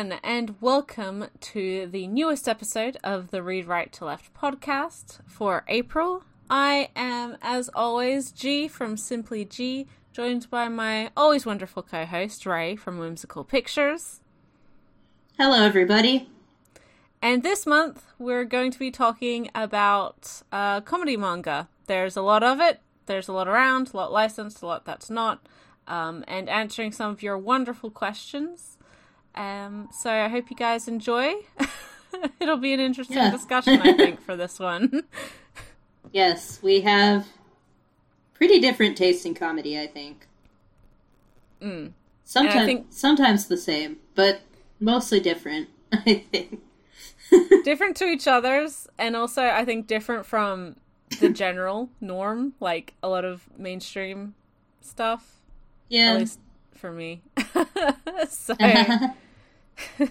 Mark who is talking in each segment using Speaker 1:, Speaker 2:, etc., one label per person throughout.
Speaker 1: everyone, and welcome to the newest episode of the Read Right to Left podcast for April. I am, as always, G from Simply G, joined by my always wonderful co host, Ray from Whimsical Pictures.
Speaker 2: Hello, everybody.
Speaker 1: And this month, we're going to be talking about uh, comedy manga. There's a lot of it, there's a lot around, a lot licensed, a lot that's not, um, and answering some of your wonderful questions. Um, so I hope you guys enjoy. It'll be an interesting yeah. discussion, I think, for this one.
Speaker 2: yes, we have pretty different taste in comedy, I think.
Speaker 1: Mm.
Speaker 2: Sometimes, think... sometimes the same, but mostly different. I think
Speaker 1: different to each other's, and also I think different from the general norm, like a lot of mainstream stuff.
Speaker 2: Yeah,
Speaker 1: at least for me. so,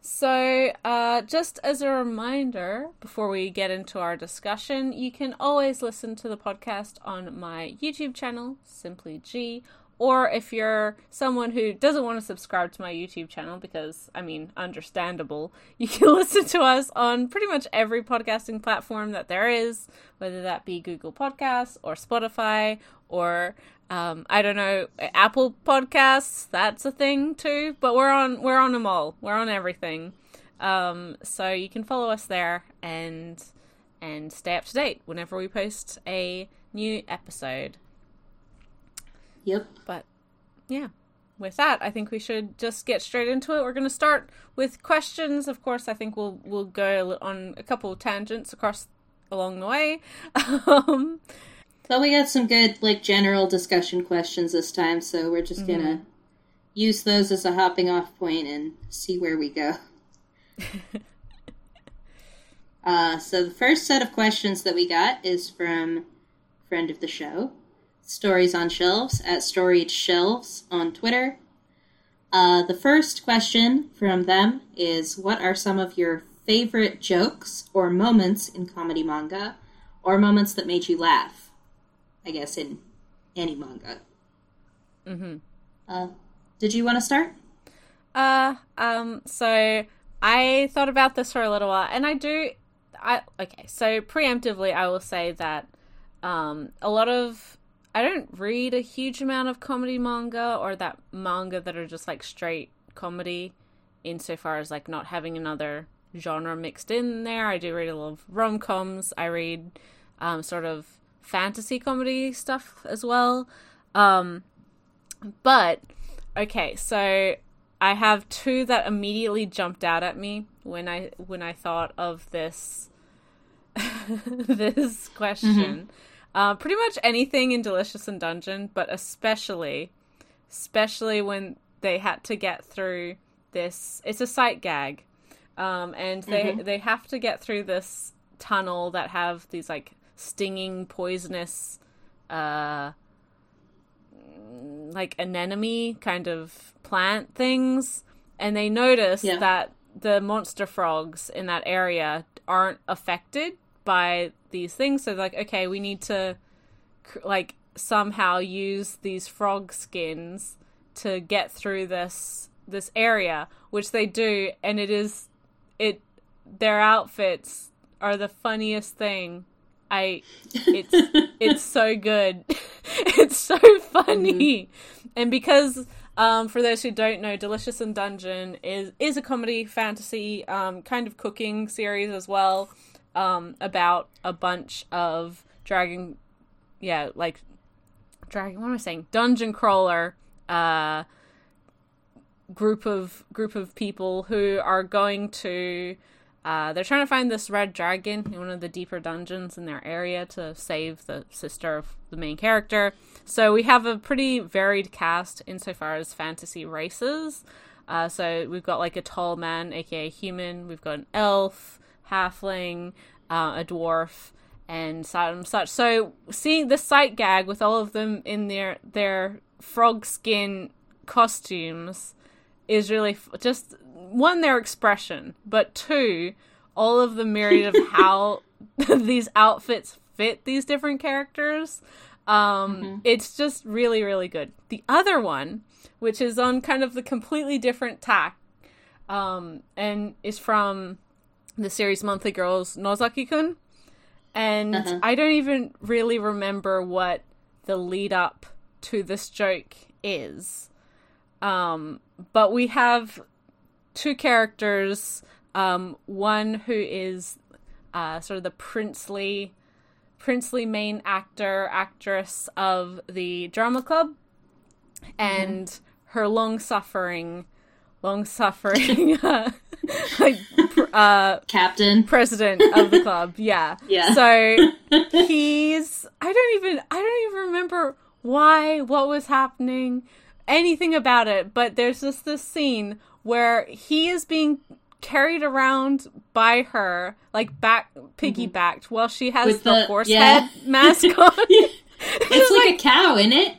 Speaker 1: so uh, just as a reminder, before we get into our discussion, you can always listen to the podcast on my YouTube channel, Simply G, or if you're someone who doesn't want to subscribe to my YouTube channel, because, I mean, understandable, you can listen to us on pretty much every podcasting platform that there is, whether that be Google Podcasts or Spotify or um, I don't know Apple Podcasts. That's a thing too. But we're on we're on them all. We're on everything. Um, so you can follow us there and and stay up to date whenever we post a new episode.
Speaker 2: Yep.
Speaker 1: But yeah, with that, I think we should just get straight into it. We're going to start with questions. Of course, I think we'll we'll go on a couple of tangents across along the way. um,
Speaker 2: but we got some good like general discussion questions this time, so we're just mm-hmm. gonna use those as a hopping off point and see where we go. uh, so the first set of questions that we got is from friend of the show, Stories on Shelves at Storied Shelves on Twitter. Uh, the first question from them is What are some of your favorite jokes or moments in comedy manga, or moments that made you laugh? I guess, in any manga.
Speaker 1: Mm-hmm.
Speaker 2: Uh, did you want to start?
Speaker 1: Uh, um, so I thought about this for a little while, and I do. I okay. So preemptively, I will say that um, a lot of I don't read a huge amount of comedy manga or that manga that are just like straight comedy insofar as like not having another genre mixed in there. I do read a lot of rom coms. I read um, sort of fantasy comedy stuff as well. Um, but okay, so I have two that immediately jumped out at me when I when I thought of this this question. Mm-hmm. Uh, pretty much anything in Delicious in Dungeon, but especially, especially when they had to get through this. It's a sight gag, um, and they mm-hmm. they have to get through this tunnel that have these like stinging, poisonous, uh, like anemone kind of plant things, and they notice yeah. that the monster frogs in that area aren't affected by these things. So like, okay, we need to like somehow use these frog skins to get through this this area, which they do, and it is it their outfits are the funniest thing. I it's it's so good. it's so funny. Mm-hmm. And because um, for those who don't know, Delicious in Dungeon is is a comedy fantasy um, kind of cooking series as well um, about a bunch of dragon, yeah, like dragon. What am I saying? Dungeon crawler uh, group of group of people who are going to. Uh, they're trying to find this red dragon in one of the deeper dungeons in their area to save the sister of the main character. So we have a pretty varied cast insofar as fantasy races. Uh, so we've got like a tall man, aka human. We've got an elf, halfling, uh, a dwarf, and such. So seeing the sight gag with all of them in their their frog skin costumes is really f- just one their expression, but two all of the myriad of how these outfits fit these different characters. Um, mm-hmm. It's just really, really good. The other one, which is on kind of the completely different tack, um, and is from the series Monthly Girls Nozaki Kun. And uh-huh. I don't even really remember what the lead up to this joke is. Um, but we have two characters. Um, one who is uh, sort of the princely, princely main actor actress of the drama club, and mm-hmm. her long suffering, long suffering, uh, like uh,
Speaker 2: captain,
Speaker 1: president of the club. Yeah,
Speaker 2: yeah.
Speaker 1: So he's. I don't even. I don't even remember why, what was happening, anything about it. But there's just this scene where he is being carried around by her, like back piggybacked, mm-hmm. while she has the, the, horse yeah. head mask on.
Speaker 2: it's like, like, a cow, isn't it?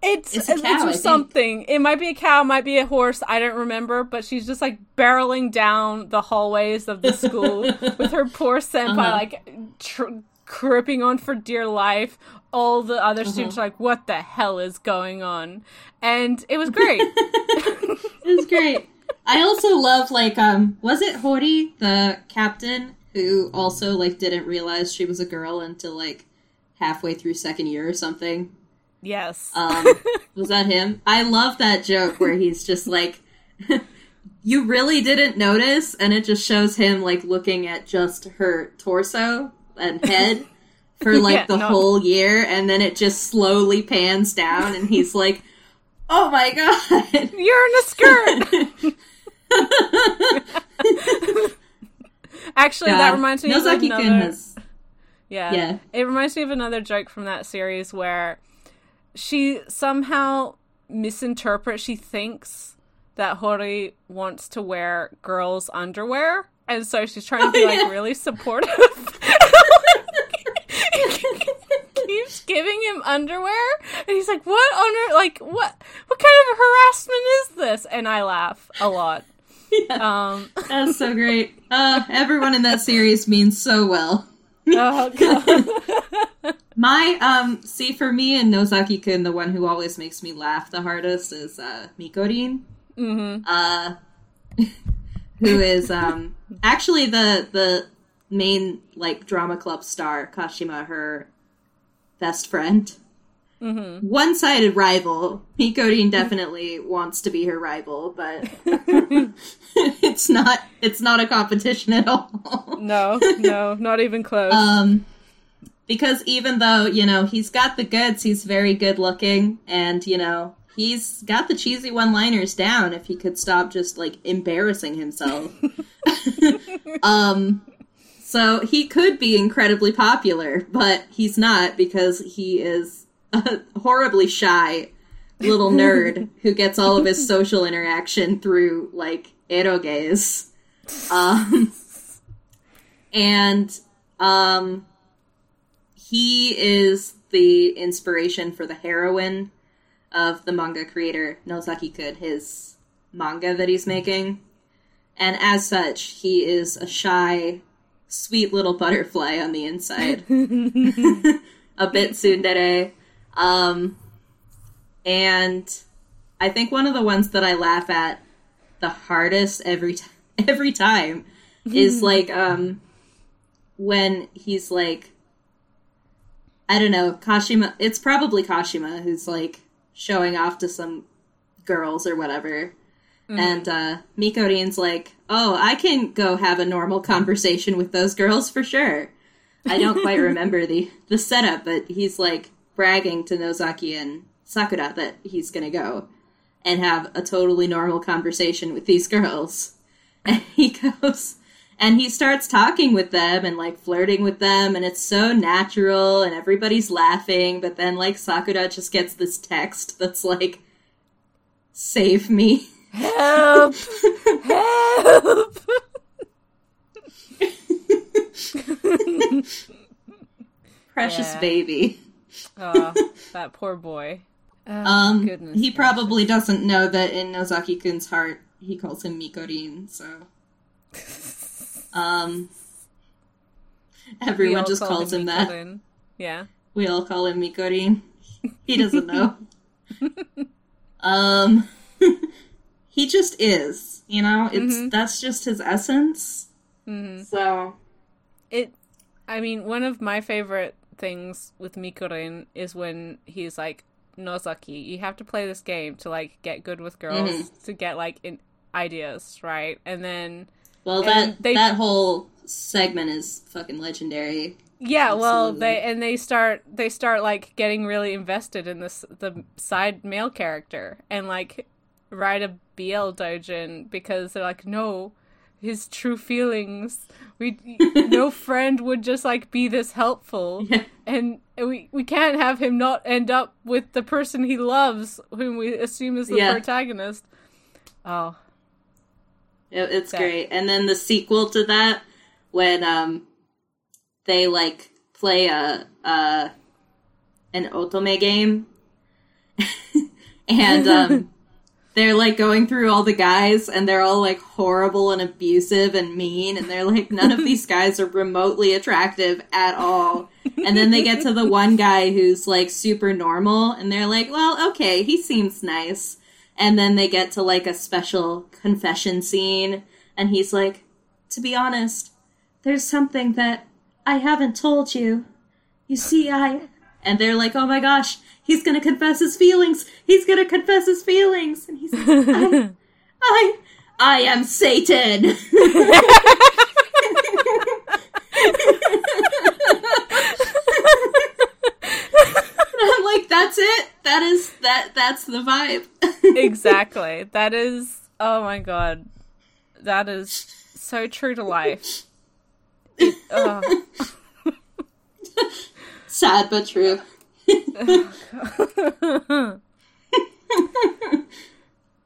Speaker 1: It's, it's, a cow, it's something. It might be a cow, might be a horse. I don't remember, but she's just like barreling down the hallways of the school with her poor senpai uh-huh. like tr- gripping on for dear life. All the other uh-huh. students are like, "What the hell is going on?" And it was great.
Speaker 2: it was great. I also love like um was it Hori the captain who also like didn't realize she was a girl until like halfway through second year or something.
Speaker 1: Yes.
Speaker 2: Um was that him? I love that joke where he's just like you really didn't notice and it just shows him like looking at just her torso and head for like yeah, the no. whole year and then it just slowly pans down and he's like Oh my god.
Speaker 1: You're in a skirt. Actually, that reminds me Nozaki of another. Has... Yeah, yeah. It reminds me of another joke from that series where she somehow misinterprets. She thinks that Hori wants to wear girls' underwear, and so she's trying to be oh, like really supportive. Keeps giving him underwear, and he's like, "What under? Like what? What kind of harassment is this?" And I laugh a lot.
Speaker 2: Yeah. Um, That's so great. Uh, everyone in that series means so well. oh god. My um see for me and Nozaki kun the one who always makes me laugh the hardest is uh Mikorin.
Speaker 1: Mm-hmm.
Speaker 2: Uh who is um actually the the main like drama club star, Kashima, her best friend.
Speaker 1: Mm-hmm.
Speaker 2: One-sided rival. Mikorin definitely wants to be her rival, but it's not. It's not a competition at all.
Speaker 1: no, no, not even close.
Speaker 2: Um, because even though you know he's got the goods, he's very good looking, and you know he's got the cheesy one-liners down. If he could stop just like embarrassing himself. um so he could be incredibly popular, but he's not because he is a horribly shy little nerd who gets all of his social interaction through like eroges. Um, and um, he is the inspiration for the heroine of the manga creator Nozaki Kun, his manga that he's making. And as such, he is a shy, sweet little butterfly on the inside. a bit tsundere. Um, and I think one of the ones that I laugh at the hardest every t- every time is like um when he's like I don't know, Kashima it's probably Kashima who's like showing off to some girls or whatever. Mm. And uh Mikorin's like, "Oh, I can go have a normal conversation with those girls for sure." I don't quite remember the the setup, but he's like bragging to Nozaki and Sakura that he's gonna go and have a totally normal conversation with these girls. And he goes and he starts talking with them and like flirting with them and it's so natural and everybody's laughing, but then like Sakura just gets this text that's like save me
Speaker 1: Help! Help!
Speaker 2: Precious yeah. baby.
Speaker 1: oh, that poor boy.
Speaker 2: Oh, um, goodness he probably doesn't know that in Nozaki Kun's heart, he calls him Mikorin, so. Um, everyone just call calls him, him that.
Speaker 1: Yeah.
Speaker 2: We all call him Mikorin. He doesn't know. um, he just is. You know, it's mm-hmm. that's just his essence. Mm-hmm. So
Speaker 1: it. I mean, one of my favorite things with Mikorin is when he's like, Nozaki, you have to play this game to like get good with girls mm-hmm. to get like in ideas, right? And then
Speaker 2: well, that they, that whole segment is fucking legendary.
Speaker 1: Yeah, Absolutely. well, they and they start they start like getting really invested in this the side male character and like write a BL dojin because they're like, no, his true feelings. We no friend would just like be this helpful, yeah. and we we can't have him not end up with the person he loves, whom we assume is the yeah. protagonist. Oh,
Speaker 2: it, it's that. great. And then the sequel to that, when um they like play a uh an otome game, and um they're like going through all the guys and they're all like horrible and abusive and mean and they're like none of these guys are remotely attractive at all. And then they get to the one guy who's like super normal and they're like well okay he seems nice. And then they get to like a special confession scene and he's like to be honest there's something that i haven't told you. You see i and they're like oh my gosh he's gonna confess his feelings. He's gonna confess his feelings. And he's like, I, I, I am Satan. I'm like, that's it. That is that. That's the vibe.
Speaker 1: exactly. That is. Oh my god. That is so true to life. It,
Speaker 2: oh. Sad but true.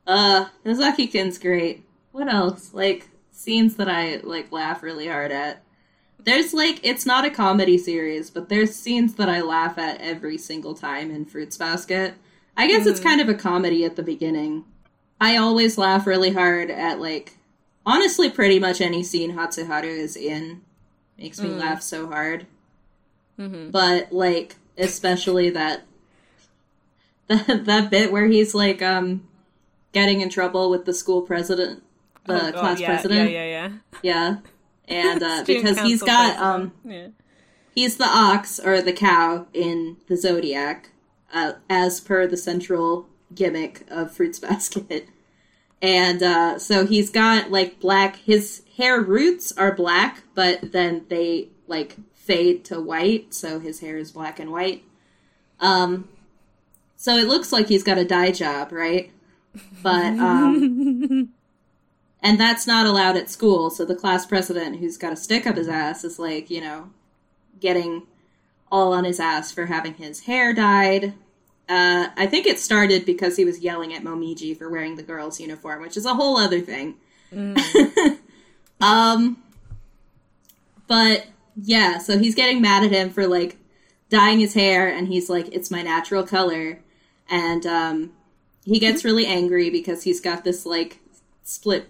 Speaker 2: uh, Nozaki-kun's great. What else? Like scenes that I like laugh really hard at. There's like it's not a comedy series, but there's scenes that I laugh at every single time in Fruits Basket. I guess mm. it's kind of a comedy at the beginning. I always laugh really hard at like honestly pretty much any scene Hatsuharu is in makes me mm. laugh so hard. Mm-hmm. But like especially that that that bit where he's like um getting in trouble with the school president, the oh, class
Speaker 1: yeah,
Speaker 2: president.
Speaker 1: Yeah, yeah,
Speaker 2: yeah. Yeah, and uh, because he's got um, yeah. he's the ox or the cow in the zodiac, uh, as per the central gimmick of Fruits Basket. And uh, so he's got like black. His hair roots are black, but then they like fade to white, so his hair is black and white. Um, so it looks like he's got a dye job, right? But um, and that's not allowed at school. So the class president, who's got a stick up his ass, is like, you know, getting all on his ass for having his hair dyed. Uh, I think it started because he was yelling at Momiji for wearing the girl's uniform, which is a whole other thing. Mm. um, but yeah, so he's getting mad at him for like dyeing his hair, and he's like, "It's my natural color," and um, he gets mm-hmm. really angry because he's got this like split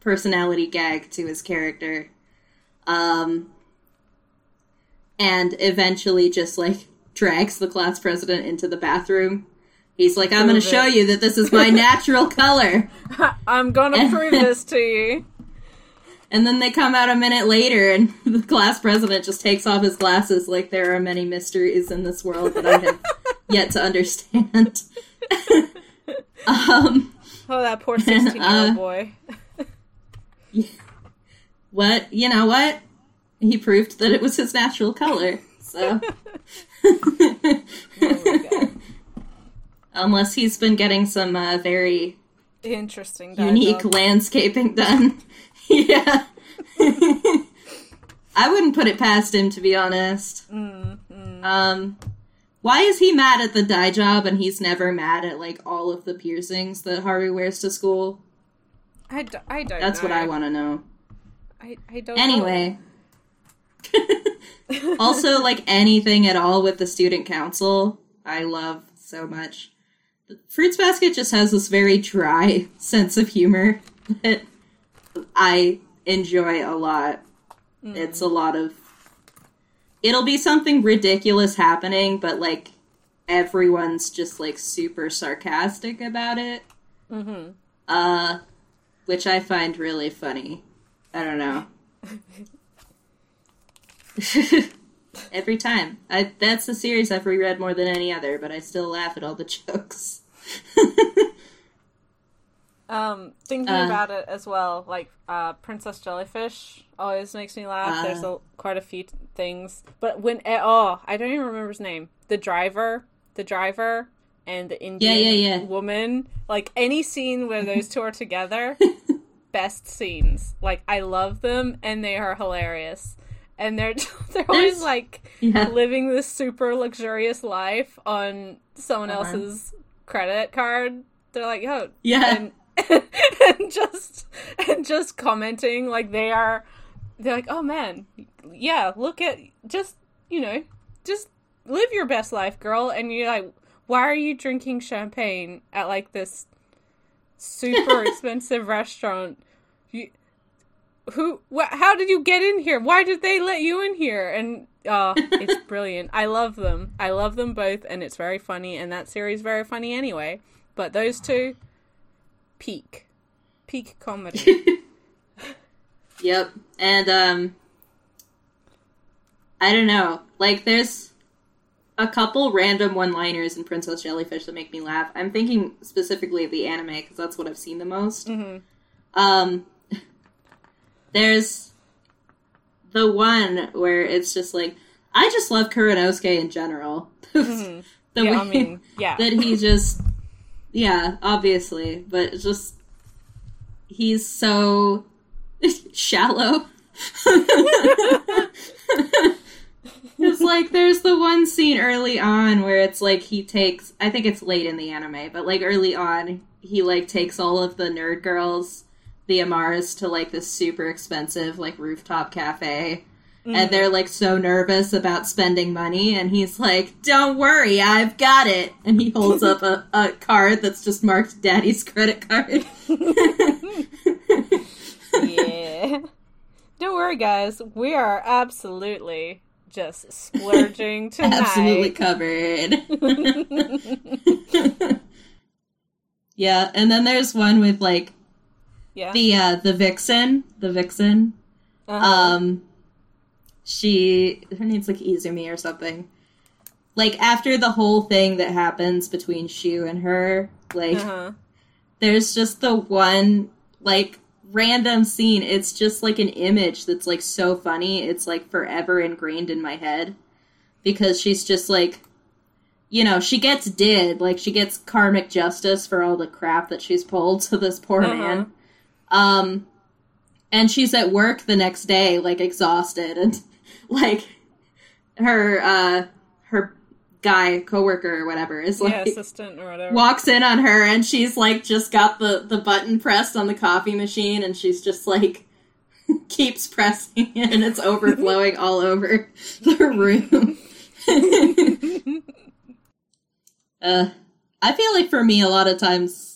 Speaker 2: personality gag to his character, um, and eventually just like drags the class president into the bathroom. He's like, "I'm going to show you that this is my natural color.
Speaker 1: I'm going to prove this to you."
Speaker 2: And then they come out a minute later, and the class president just takes off his glasses like there are many mysteries in this world that I have yet to understand.
Speaker 1: um, oh, that poor 16 year old uh, boy.
Speaker 2: what? You know what? He proved that it was his natural color, so. oh Unless he's been getting some uh, very
Speaker 1: interesting,
Speaker 2: unique landscaping done. Yeah. I wouldn't put it past him, to be honest. Mm, mm. Um, why is he mad at the dye job and he's never mad at like all of the piercings that Haru wears to school?
Speaker 1: I, d- I don't.
Speaker 2: That's
Speaker 1: know.
Speaker 2: what I want to know.
Speaker 1: I I don't.
Speaker 2: Anyway. also, like anything at all with the student council, I love so much. Fruits Basket just has this very dry sense of humor that I enjoy a lot. Mm. It's a lot of. It'll be something ridiculous happening, but like everyone's just like super sarcastic about it. Mm-hmm. uh, which I find really funny. I don't know. Every time, I that's the series I've reread more than any other, but I still laugh at all the jokes.
Speaker 1: um, thinking uh, about it as well, like uh, Princess Jellyfish always makes me laugh. Uh, There's a, quite a few things, but when eh, oh, I don't even remember his name. The driver, the driver, and the Indian yeah, yeah, yeah. woman. Like any scene where those two are together, best scenes. Like I love them, and they are hilarious and they're they're always like living this super luxurious life on someone uh-huh. else's credit card. They're like, oh,
Speaker 2: yeah,
Speaker 1: and, and just and just commenting like they are. They're like, oh man, yeah, look at just you know, just live your best life, girl. And you're like, why are you drinking champagne at like this super expensive restaurant? You, who wh- how did you get in here why did they let you in here and oh it's brilliant i love them i love them both and it's very funny and that series very funny anyway but those two peak peak comedy
Speaker 2: yep and um i don't know like there's a couple random one liners in princess jellyfish that make me laugh i'm thinking specifically of the anime because that's what i've seen the most mm-hmm. um there's the one where it's just like I just love Kuranosuke in general. Mm-hmm. the yeah, way I mean, yeah. that he just yeah, obviously, but just he's so shallow. it's like there's the one scene early on where it's like he takes I think it's late in the anime, but like early on he like takes all of the nerd girls the Amars to like this super expensive like rooftop cafe. Mm-hmm. And they're like so nervous about spending money, and he's like, "Don't worry, I've got it." And he holds up a, a card that's just marked "Daddy's credit card."
Speaker 1: yeah. Don't worry, guys. We are absolutely just splurging tonight.
Speaker 2: absolutely covered. yeah, and then there's one with like
Speaker 1: yeah.
Speaker 2: The uh the vixen, the vixen. Uh-huh. Um she her name's like Izumi or something. Like after the whole thing that happens between Shu and her, like uh-huh. there's just the one like random scene. It's just like an image that's like so funny. It's like forever ingrained in my head because she's just like you know, she gets did, like she gets karmic justice for all the crap that she's pulled to this poor uh-huh. man. Um, and she's at work the next day, like exhausted, and like her uh her guy coworker or whatever is like
Speaker 1: yeah, assistant or whatever
Speaker 2: walks in on her and she's like just got the the button pressed on the coffee machine and she's just like keeps pressing it and it's overflowing all over the room uh i feel like for me a lot of times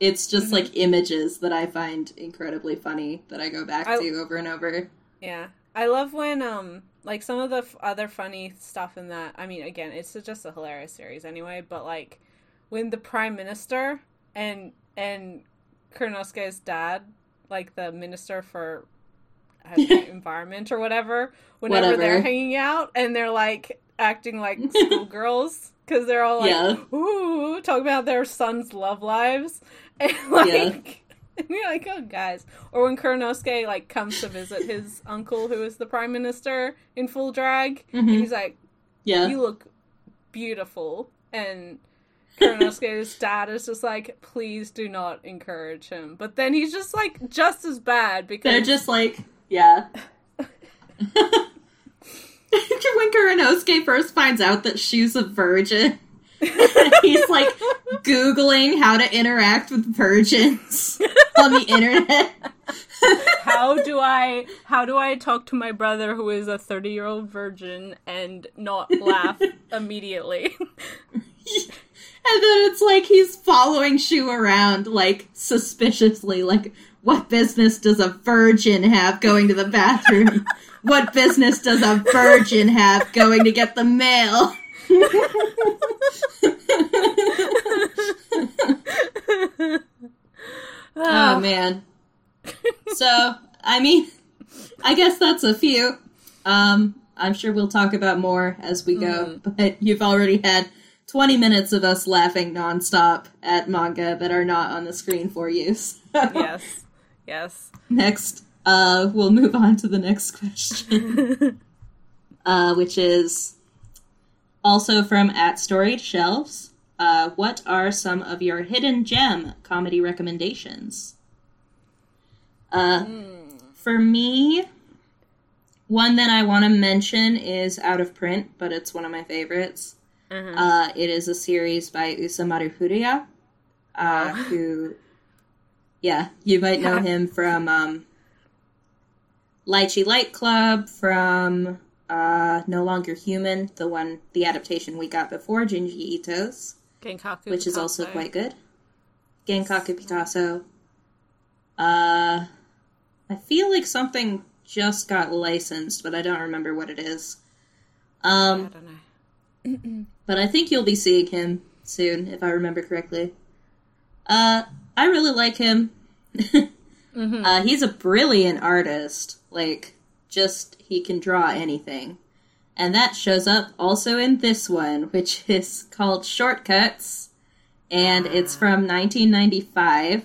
Speaker 2: it's just mm-hmm. like images that I find incredibly funny that I go back I, to over and over.
Speaker 1: Yeah. I love when um like some of the f- other funny stuff in that. I mean, again, it's just a hilarious series anyway, but like when the prime minister and and Kuranosuke's dad, like the minister for environment or whatever, whenever whatever. they're hanging out and they're like acting like schoolgirls because they're all like, yeah. ooh, talking about their son's love lives. And like, yeah. and you're like, oh, guys. Or when Kuranosuke, like, comes to visit his uncle, who is the prime minister in full drag, mm-hmm. and he's like, yeah. you look beautiful. And Kuranosuke's dad is just like, please do not encourage him. But then he's just like, just as bad because.
Speaker 2: They're just like, yeah. when Kuranosuke first finds out that she's a virgin, he's like googling how to interact with virgins on the internet.
Speaker 1: how do I how do I talk to my brother who is a 30-year-old virgin and not laugh immediately?
Speaker 2: And then it's like he's following Shu around like suspiciously like what business does a virgin have going to the bathroom? what business does a virgin have going to get the mail? Oh, oh man. so, I mean, I guess that's a few. Um, I'm sure we'll talk about more as we go, mm. but you've already had 20 minutes of us laughing nonstop at manga that are not on the screen for you. So.
Speaker 1: Yes. Yes.
Speaker 2: Next, uh, we'll move on to the next question, uh, which is also from at Storied Shelves. Uh, what are some of your hidden gem comedy recommendations? Uh, mm. For me, one that I want to mention is Out of Print, but it's one of my favorites. Mm-hmm. Uh, it is a series by Usamaru Furuya, uh, oh. who, yeah, you might know him from um, Lychee Light Club, from uh, No Longer Human, the one, the adaptation we got before Junji Ito's,
Speaker 1: Genkaku
Speaker 2: which Picasso. is also quite good. Genkaku Picasso. Uh, I feel like something just got licensed, but I don't remember what it is. Um, I don't know. but I think you'll be seeing him soon, if I remember correctly. Uh, I really like him. mm-hmm. uh, he's a brilliant artist. Like, just he can draw anything. And that shows up also in this one, which is called Shortcuts, and it's ah. from 1995.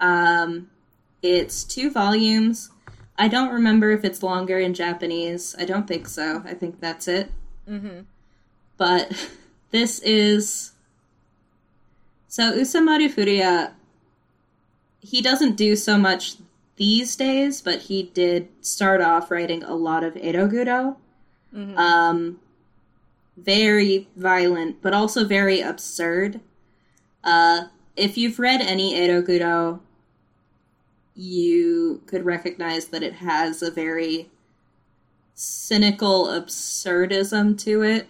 Speaker 2: Um, it's two volumes. I don't remember if it's longer in Japanese. I don't think so. I think that's it. Mm-hmm. But this is. So Usamaru Furuya, he doesn't do so much these days, but he did start off writing a lot of Eroguro. Mm-hmm. Um, very violent, but also very absurd. Uh, if you've read any Eroguro, you could recognize that it has a very cynical absurdism to it.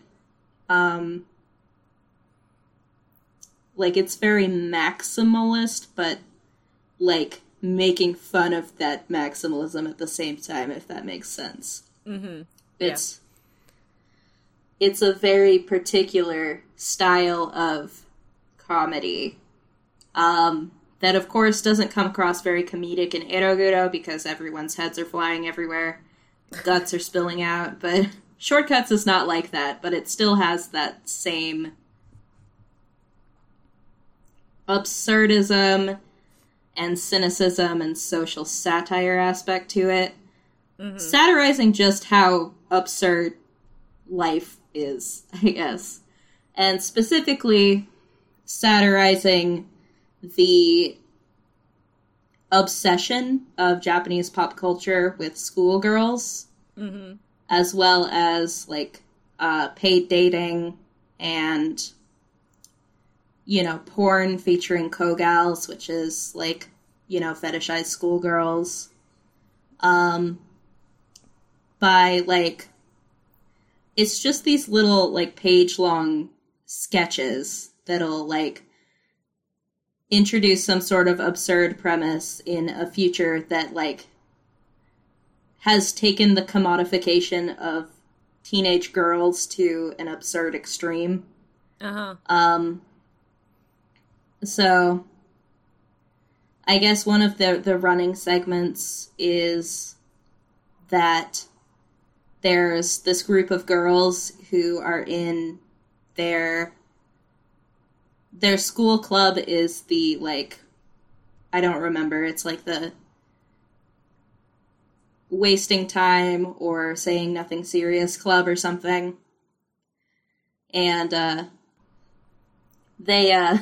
Speaker 2: Um, like it's very maximalist, but like making fun of that maximalism at the same time, if that makes sense. Mm-hmm. It's yeah. it's a very particular style of comedy. Um, that, of course, doesn't come across very comedic in Eroguro because everyone's heads are flying everywhere, guts are spilling out. But Shortcuts is not like that, but it still has that same absurdism and cynicism and social satire aspect to it. Mm-hmm. Satirizing just how absurd life is, I guess. And specifically, satirizing the obsession of Japanese pop culture with schoolgirls, mm-hmm. as well as like uh, paid dating and you know porn featuring kogals, which is like you know fetishized schoolgirls. Um, by like, it's just these little like page long sketches that'll like introduce some sort of absurd premise in a future that like has taken the commodification of teenage girls to an absurd extreme. Uh-huh. Um so I guess one of the the running segments is that there's this group of girls who are in their their school club is the like I don't remember. It's like the wasting time or saying nothing serious club or something. And uh they uh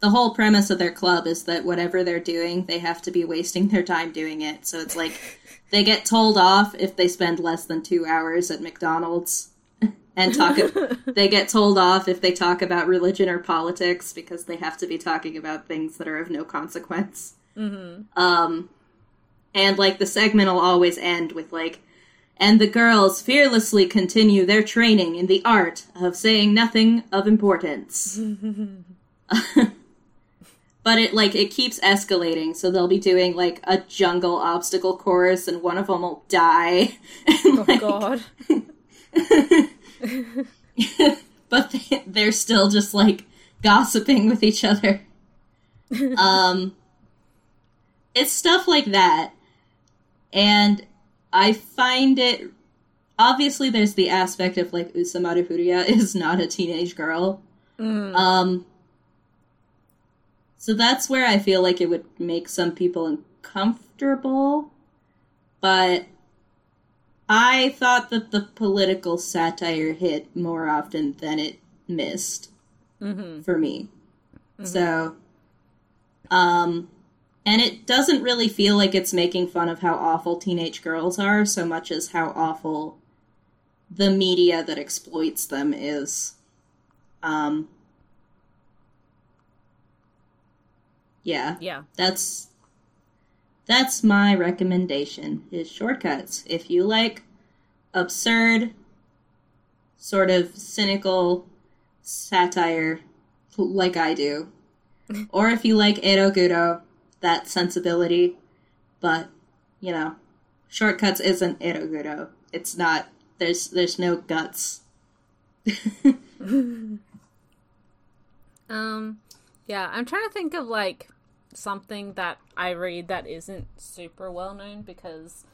Speaker 2: the whole premise of their club is that whatever they're doing, they have to be wasting their time doing it. So it's like they get told off if they spend less than 2 hours at McDonald's and talk. they get told off if they talk about religion or politics because they have to be talking about things that are of no consequence. Mm-hmm. Um, and like the segment will always end with like, and the girls fearlessly continue their training in the art of saying nothing of importance. But it like it keeps escalating so they'll be doing like a jungle obstacle course and one of them will die and,
Speaker 1: oh like, god
Speaker 2: but they, they're still just like gossiping with each other. um, it's stuff like that. And I find it obviously there's the aspect of like Usamaru Furuya is not a teenage girl. Mm. Um so that's where I feel like it would make some people uncomfortable. But I thought that the political satire hit more often than it missed mm-hmm. for me. Mm-hmm. So, um, and it doesn't really feel like it's making fun of how awful teenage girls are so much as how awful the media that exploits them is. Um, yeah,
Speaker 1: yeah,
Speaker 2: that's that's my recommendation. Is shortcuts. If you like absurd, sort of cynical satire like I do. or if you like Eroguro, that sensibility. But, you know, Shortcuts isn't Eroguro. It's not there's there's no guts.
Speaker 1: um yeah, I'm trying to think of like something that I read that isn't super well known because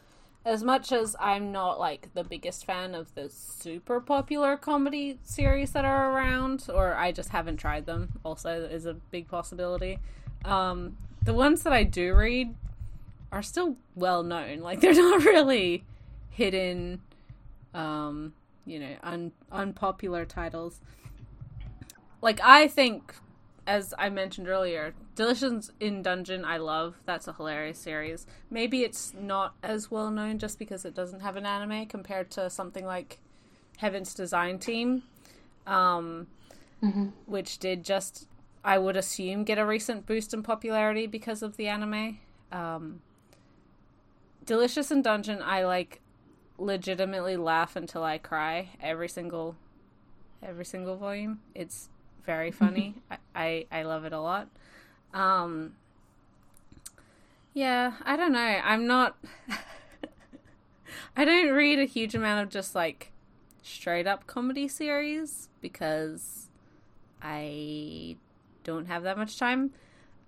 Speaker 1: as much as I'm not like the biggest fan of the super popular comedy series that are around, or I just haven't tried them, also is a big possibility. Um, the ones that I do read are still well known. Like they're not really hidden, um, you know, un- unpopular titles. Like I think as I mentioned earlier, Delicious in Dungeon, I love. That's a hilarious series. Maybe it's not as well known just because it doesn't have an anime compared to something like Heaven's Design Team, um, mm-hmm. which did just, I would assume, get a recent boost in popularity because of the anime. Um, Delicious in Dungeon, I like legitimately laugh until I cry every single every single volume. It's very funny. I, I, I love it a lot. Um, yeah, I don't know. I'm not. I don't read a huge amount of just like straight up comedy series because I don't have that much time.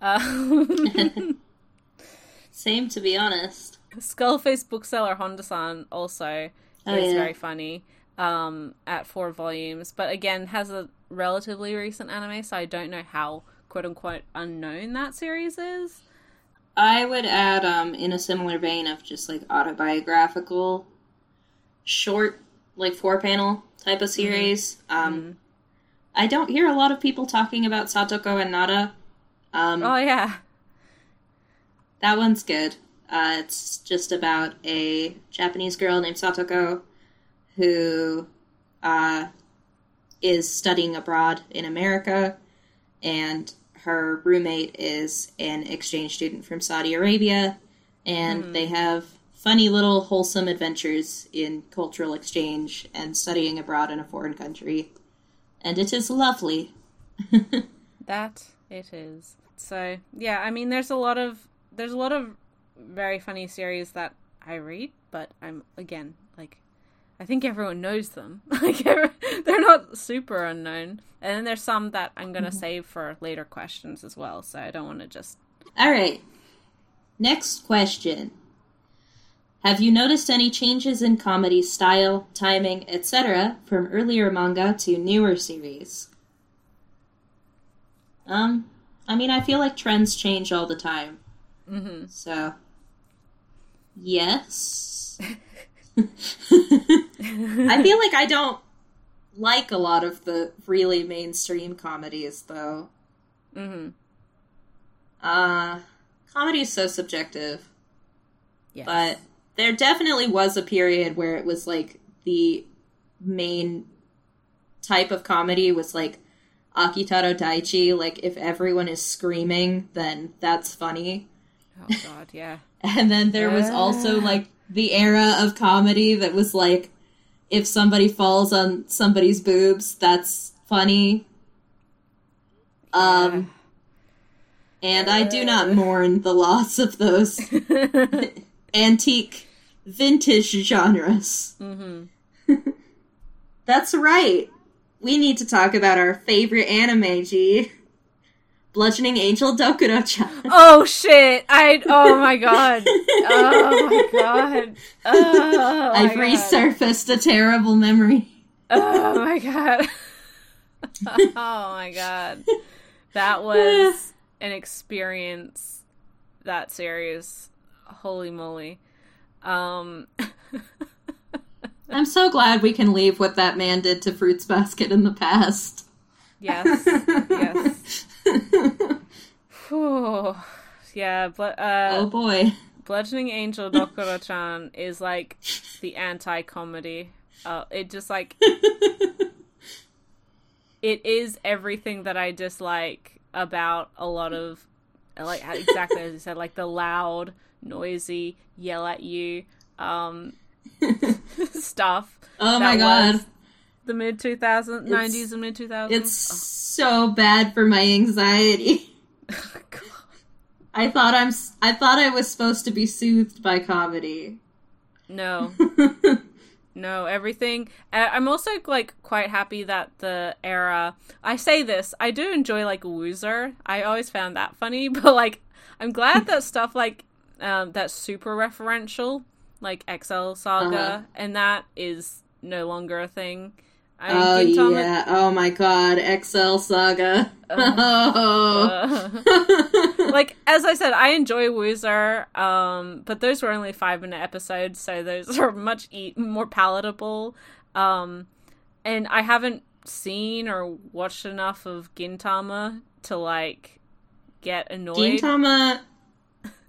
Speaker 2: Um, Same, to be honest.
Speaker 1: Skullface bookseller Honda-san also oh, is yeah. very funny um, at four volumes, but again has a relatively recent anime, so I don't know how quote unquote unknown that series is.
Speaker 2: I would add, um, in a similar vein of just like autobiographical, short, like four panel type of mm-hmm. series. Mm-hmm. Um, mm-hmm. I don't hear a lot of people talking about Satoko and Nada.
Speaker 1: Um, oh yeah,
Speaker 2: that one's good. Uh, it's just about a Japanese girl named Satoko who uh, is studying abroad in America, and her roommate is an exchange student from Saudi Arabia, and mm-hmm. they have funny little wholesome adventures in cultural exchange and studying abroad in a foreign country. And it is lovely.
Speaker 1: that it is. So, yeah, I mean there's a lot of there's a lot of very funny series that I read, but I'm again like I think everyone knows them. like they're not super unknown. And then there's some that I'm going to mm-hmm. save for later questions as well, so I don't want to just
Speaker 2: All right. Next question. Have you noticed any changes in comedy style, timing, etc. from earlier manga to newer series? Um, I mean, I feel like trends change all the time. Mm-hmm. So, yes. I feel like I don't like a lot of the really mainstream comedies, though. Mm-hmm. Uh, comedy is so subjective. Yes. But there definitely was a period where it was like the main type of comedy was like Akitaro Daichi. Like, if everyone is screaming, then that's funny.
Speaker 1: Oh, God, yeah.
Speaker 2: and then there was also like the era of comedy that was like if somebody falls on somebody's boobs, that's funny. Um and I do not mourn the loss of those antique vintage genres. Mm-hmm. That's right. We need to talk about our favorite anime, G. Bludgeoning Angel Dokuro-chan.
Speaker 1: Oh shit! I oh my god! Oh my god! Oh
Speaker 2: I've god. resurfaced a terrible memory.
Speaker 1: Oh my god! oh my god! That was an experience. That series, holy moly! Um,
Speaker 2: I'm so glad we can leave what that man did to Fruits Basket in the past.
Speaker 1: Yes. yes. Yeah, but uh,
Speaker 2: oh boy,
Speaker 1: Bludgeoning Angel Dokuro-chan is like the anti-comedy. Uh, it just like it is everything that I dislike about a lot of like exactly as you said, like the loud, noisy, yell at you um, stuff.
Speaker 2: Oh my god
Speaker 1: the mid 2000s, 90s and mid 2000s.
Speaker 2: It's oh. so bad for my anxiety. I thought I'm I thought I was supposed to be soothed by comedy.
Speaker 1: No. no, everything I'm also like quite happy that the era I say this, I do enjoy like Wooser. I always found that funny, but like I'm glad that stuff like um that's super referential like Excel Saga uh-huh. and that is no longer a thing.
Speaker 2: I oh yeah! Oh my god! Excel Saga. Uh,
Speaker 1: uh. like as I said, I enjoy Wooser, um, but those were only five minute episodes, so those are much e- more palatable. Um, and I haven't seen or watched enough of Gintama to like get annoyed.
Speaker 2: Gintama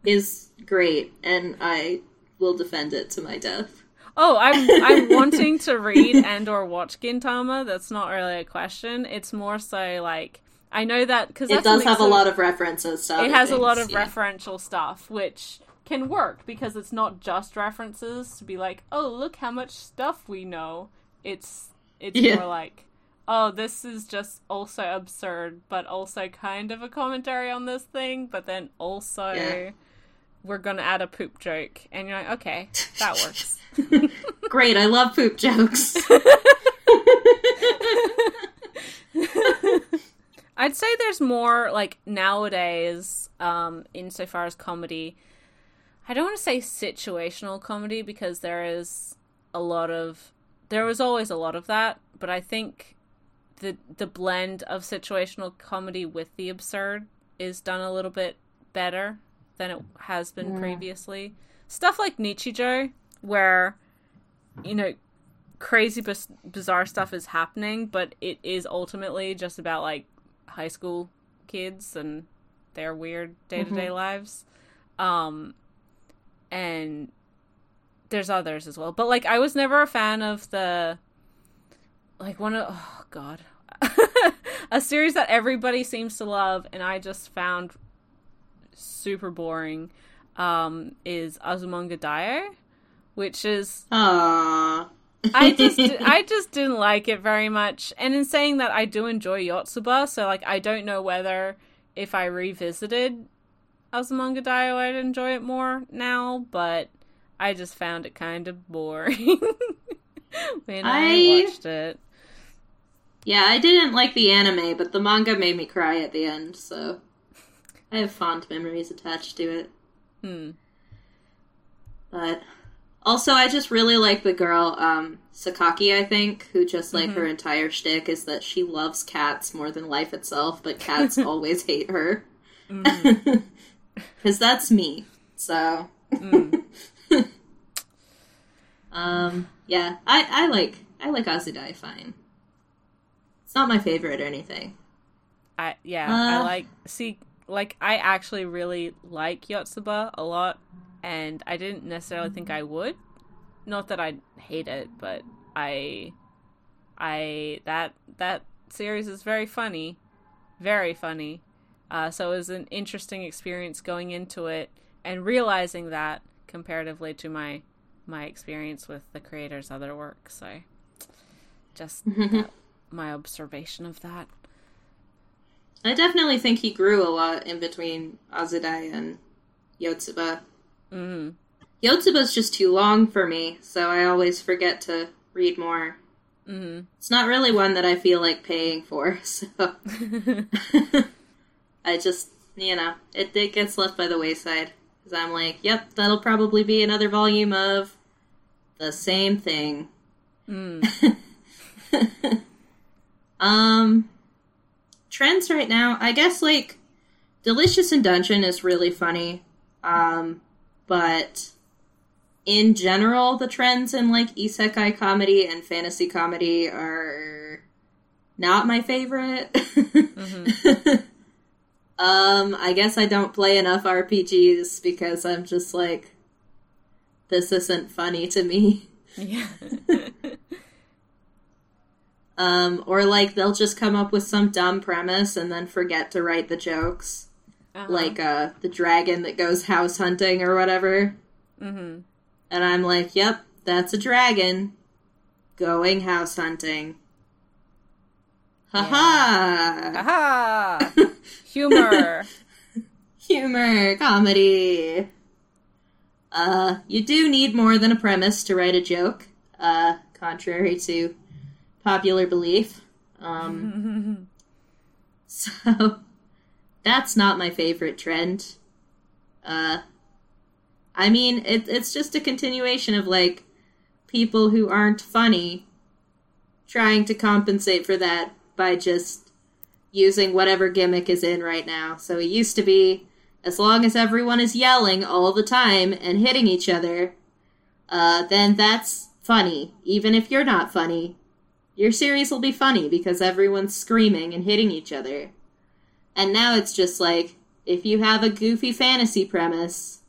Speaker 2: is great, and I will defend it to my death.
Speaker 1: Oh, I'm I'm wanting to read and or watch Gintama. That's not really a question. It's more so like I know that because
Speaker 2: it does have a lot of references.
Speaker 1: So it has things, a lot of yeah. referential stuff, which can work because it's not just references to be like, oh, look how much stuff we know. It's it's yeah. more like, oh, this is just also absurd, but also kind of a commentary on this thing, but then also. Yeah we're gonna add a poop joke, and you're like, okay, that works.
Speaker 2: Great, I love poop jokes.
Speaker 1: I'd say there's more like nowadays, um, insofar as comedy. I don't want to say situational comedy because there is a lot of there was always a lot of that, but I think the the blend of situational comedy with the absurd is done a little bit better than it has been yeah. previously. Stuff like Nichijou, where you know crazy biz- bizarre stuff is happening, but it is ultimately just about like high school kids and their weird day to day lives. Um, and there's others as well, but like I was never a fan of the like one of oh god a series that everybody seems to love, and I just found super boring um, is Azumanga Daioh, which is
Speaker 2: Aww.
Speaker 1: I just I just didn't like it very much. And in saying that, I do enjoy Yotsuba, so like I don't know whether if I revisited Azumanga Daioh, I'd enjoy it more now. But I just found it kind of boring when I... I watched it.
Speaker 2: Yeah, I didn't like the anime, but the manga made me cry at the end. So I have fond memories attached to it.
Speaker 1: Hmm.
Speaker 2: But also, I just really like the girl, um, Sakaki, I think, who just like mm-hmm. her entire shtick is that she loves cats more than life itself, but cats always hate her. Because mm-hmm. that's me. So. Mm. um, yeah, I, I like I like Azudae fine. It's not my favorite or anything.
Speaker 1: I yeah, uh, I like see like I actually really like Yotsuba a lot, and I didn't necessarily think I would. Not that I hate it, but I, I that that series is very funny, very funny. Uh, so it was an interesting experience going into it and realizing that comparatively to my my experience with the creator's other work. So just that, my observation of that.
Speaker 2: I definitely think he grew a lot in between Azudai and Yotsuba.
Speaker 1: Mm.
Speaker 2: Yotsuba's just too long for me, so I always forget to read more.
Speaker 1: Mm-hmm.
Speaker 2: It's not really one that I feel like paying for, so. I just, you know, it, it gets left by the wayside. Because I'm like, yep, that'll probably be another volume of the same thing. Mm. um, trends right now, I guess, like, Delicious in Dungeon is really funny. Um, but in general, the trends in like isekai comedy and fantasy comedy are not my favorite. Mm-hmm. um, I guess I don't play enough RPGs because I'm just like, this isn't funny to me. Yeah. um, or like they'll just come up with some dumb premise and then forget to write the jokes, uh-huh. like uh, the dragon that goes house hunting or whatever. Mm-hmm. And I'm like, yep, that's a dragon going house hunting. Ha ha!
Speaker 1: Ha ha! Humor!
Speaker 2: Humor, comedy. Uh, you do need more than a premise to write a joke, uh, contrary to popular belief. Um, so, that's not my favorite trend. Uh, I mean, it, it's just a continuation of like people who aren't funny trying to compensate for that by just using whatever gimmick is in right now. So it used to be as long as everyone is yelling all the time and hitting each other, uh, then that's funny. Even if you're not funny, your series will be funny because everyone's screaming and hitting each other. And now it's just like if you have a goofy fantasy premise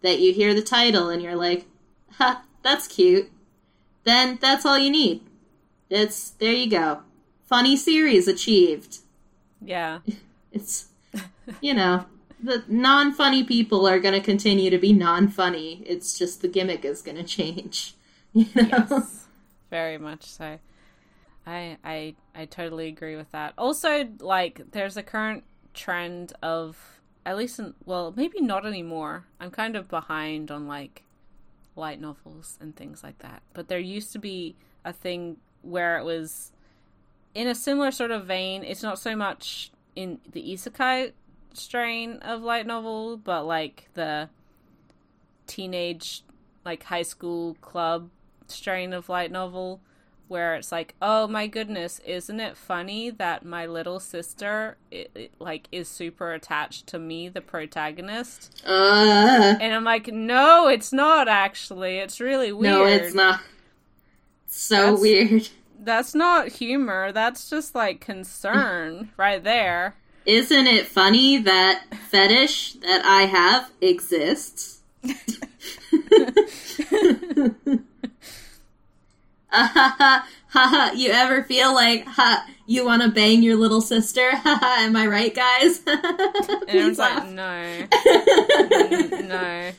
Speaker 2: that you hear the title and you're like, ha, that's cute, then that's all you need. It's there you go. Funny series achieved.
Speaker 1: Yeah.
Speaker 2: It's you know, the non-funny people are going to continue to be non-funny. It's just the gimmick is going to change. You know? Yes.
Speaker 1: Very much so. I I I totally agree with that. Also, like there's a current trend of at least in, well maybe not anymore. I'm kind of behind on like light novels and things like that. But there used to be a thing where it was in a similar sort of vein. It's not so much in the isekai strain of light novel but like the teenage like high school club strain of light novel where it's like, oh my goodness, isn't it funny that my little sister it, it, like is super attached to me, the protagonist? Uh, and I'm like, no, it's not actually. It's really weird. No,
Speaker 2: it's not. so that's, weird.
Speaker 1: That's not humor. That's just like concern right there.
Speaker 2: Isn't it funny that fetish that I have exists? ha ha, ha, ha, you ever feel like ha you want to bang your little sister? Ha, ha, Am I right, guys?
Speaker 1: and I was like, no, no.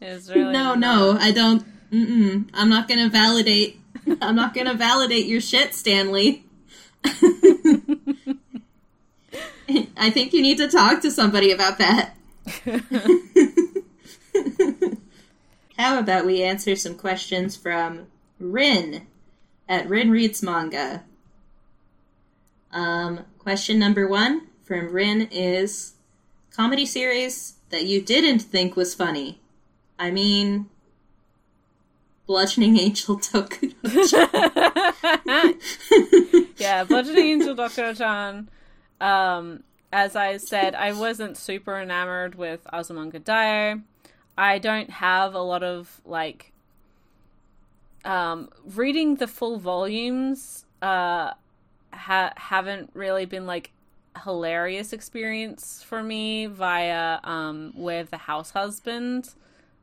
Speaker 2: It's really no, not. no. I don't. Mm-mm. I'm not gonna validate. I'm not gonna validate your shit, Stanley. I think you need to talk to somebody about that. How about we answer some questions from Rin at Rin Reads Manga. Um, question number one from Rin is comedy series that you didn't think was funny. I mean, Bludgeoning Angel Dokuro.
Speaker 1: yeah, Bludgeoning Angel Dokuro-chan. Um, as I said, I wasn't super enamored with Azumanga Daioh. I don't have a lot of like um, reading the full volumes uh, ha- haven't really been like hilarious experience for me via um, with the house husband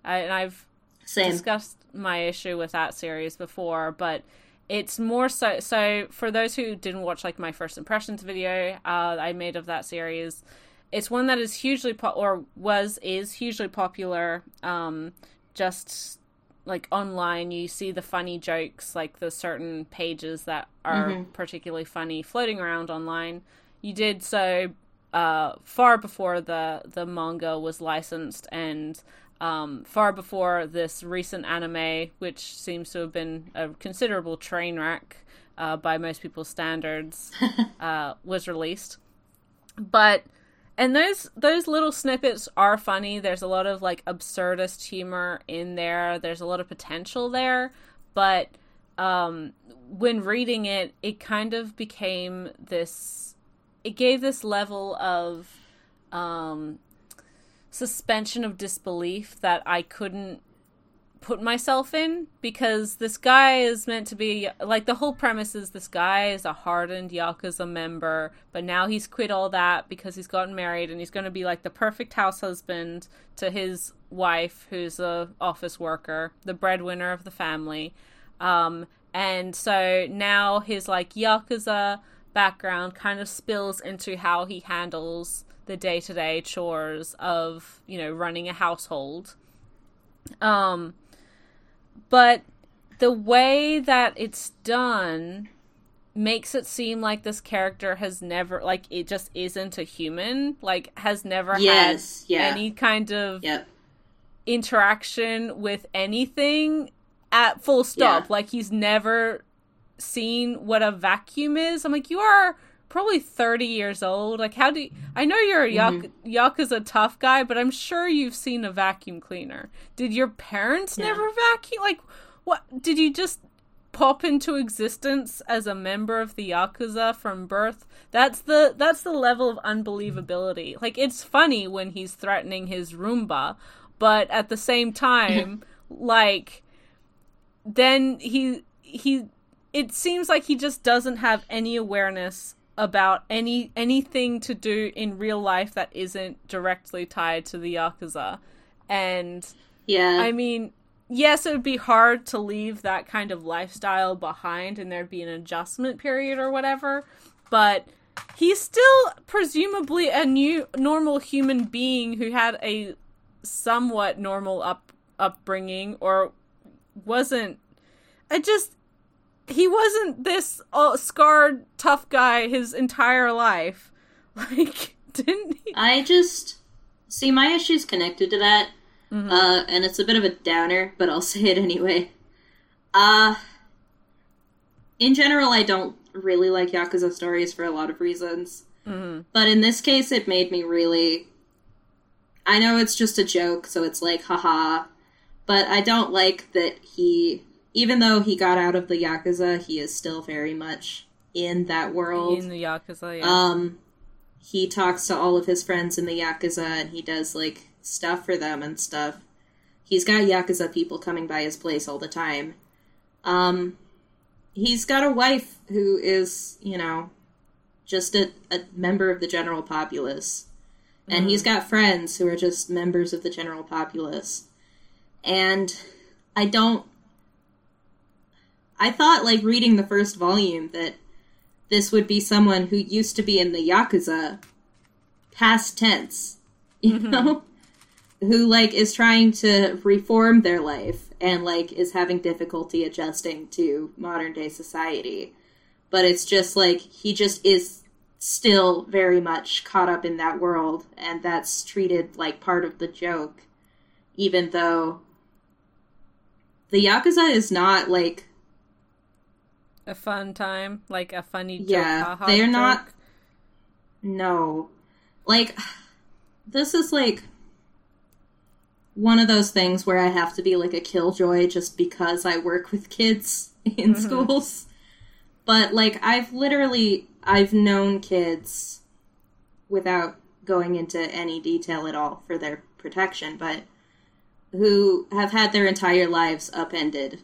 Speaker 1: I, and i've Same. discussed my issue with that series before but it's more so so for those who didn't watch like my first impressions video uh, i made of that series it's one that is hugely po- or was is hugely popular um, just like online you see the funny jokes like the certain pages that are mm-hmm. particularly funny floating around online you did so uh, far before the the manga was licensed and um, far before this recent anime which seems to have been a considerable train wreck uh, by most people's standards uh, was released but and those those little snippets are funny. There's a lot of like absurdist humor in there. There's a lot of potential there, but um, when reading it, it kind of became this. It gave this level of um, suspension of disbelief that I couldn't put myself in because this guy is meant to be like the whole premise is this guy is a hardened yakuza member but now he's quit all that because he's gotten married and he's going to be like the perfect house husband to his wife who's a office worker the breadwinner of the family. Um, and so now his like yakuza background kind of spills into how he handles the day-to-day chores of you know running a household. Um but the way that it's done makes it seem like this character has never like it just isn't a human like has never yes, had yeah. any kind of
Speaker 2: yep.
Speaker 1: interaction with anything at full stop yeah. like he's never seen what a vacuum is i'm like you are probably 30 years old. Like how do you, i know you're a mm-hmm. yakuza tough guy but i'm sure you've seen a vacuum cleaner. Did your parents yeah. never vacuum like what did you just pop into existence as a member of the yakuza from birth? That's the that's the level of unbelievability. Like it's funny when he's threatening his roomba but at the same time like then he he it seems like he just doesn't have any awareness about any anything to do in real life that isn't directly tied to the yakuza. And
Speaker 2: yeah.
Speaker 1: I mean yes it would be hard to leave that kind of lifestyle behind and there'd be an adjustment period or whatever but he's still presumably a new normal human being who had a somewhat normal up upbringing or wasn't I just he wasn't this uh, scarred tough guy his entire life. Like, didn't he?
Speaker 2: I just see my issues connected to that, mm-hmm. uh, and it's a bit of a downer, but I'll say it anyway. Uh, in general, I don't really like Yakuza stories for a lot of reasons. Mm-hmm. But in this case, it made me really. I know it's just a joke, so it's like, haha. But I don't like that he even though he got out of the yakuza, he is still very much in that world.
Speaker 1: In the yakuza, yeah.
Speaker 2: Um, he talks to all of his friends in the yakuza, and he does like stuff for them and stuff. He's got yakuza people coming by his place all the time. Um, he's got a wife who is, you know, just a, a member of the general populace. And he's got friends who are just members of the general populace. And I don't I thought, like, reading the first volume, that this would be someone who used to be in the Yakuza, past tense, you mm-hmm. know? Who, like, is trying to reform their life and, like, is having difficulty adjusting to modern day society. But it's just, like, he just is still very much caught up in that world, and that's treated like part of the joke, even though the Yakuza is not, like,
Speaker 1: a fun time, like a funny joke.
Speaker 2: Yeah, they're joke. not. No, like this is like one of those things where I have to be like a killjoy just because I work with kids in mm-hmm. schools. But like I've literally I've known kids without going into any detail at all for their protection, but who have had their entire lives upended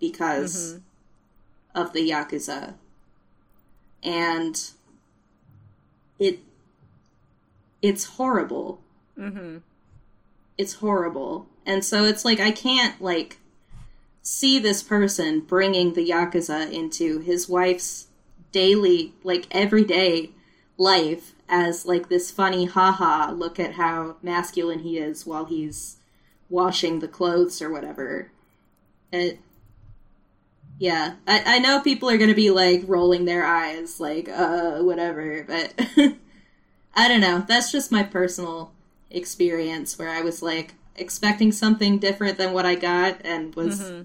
Speaker 2: because mm-hmm of the Yakuza. And it it's horrible.
Speaker 1: Mm-hmm.
Speaker 2: It's horrible. And so it's like I can't like see this person bringing the yakuza into his wife's daily like everyday life as like this funny haha look at how masculine he is while he's washing the clothes or whatever. It yeah, I, I know people are going to be like rolling their eyes, like, uh, whatever, but I don't know. That's just my personal experience where I was like expecting something different than what I got and was mm-hmm.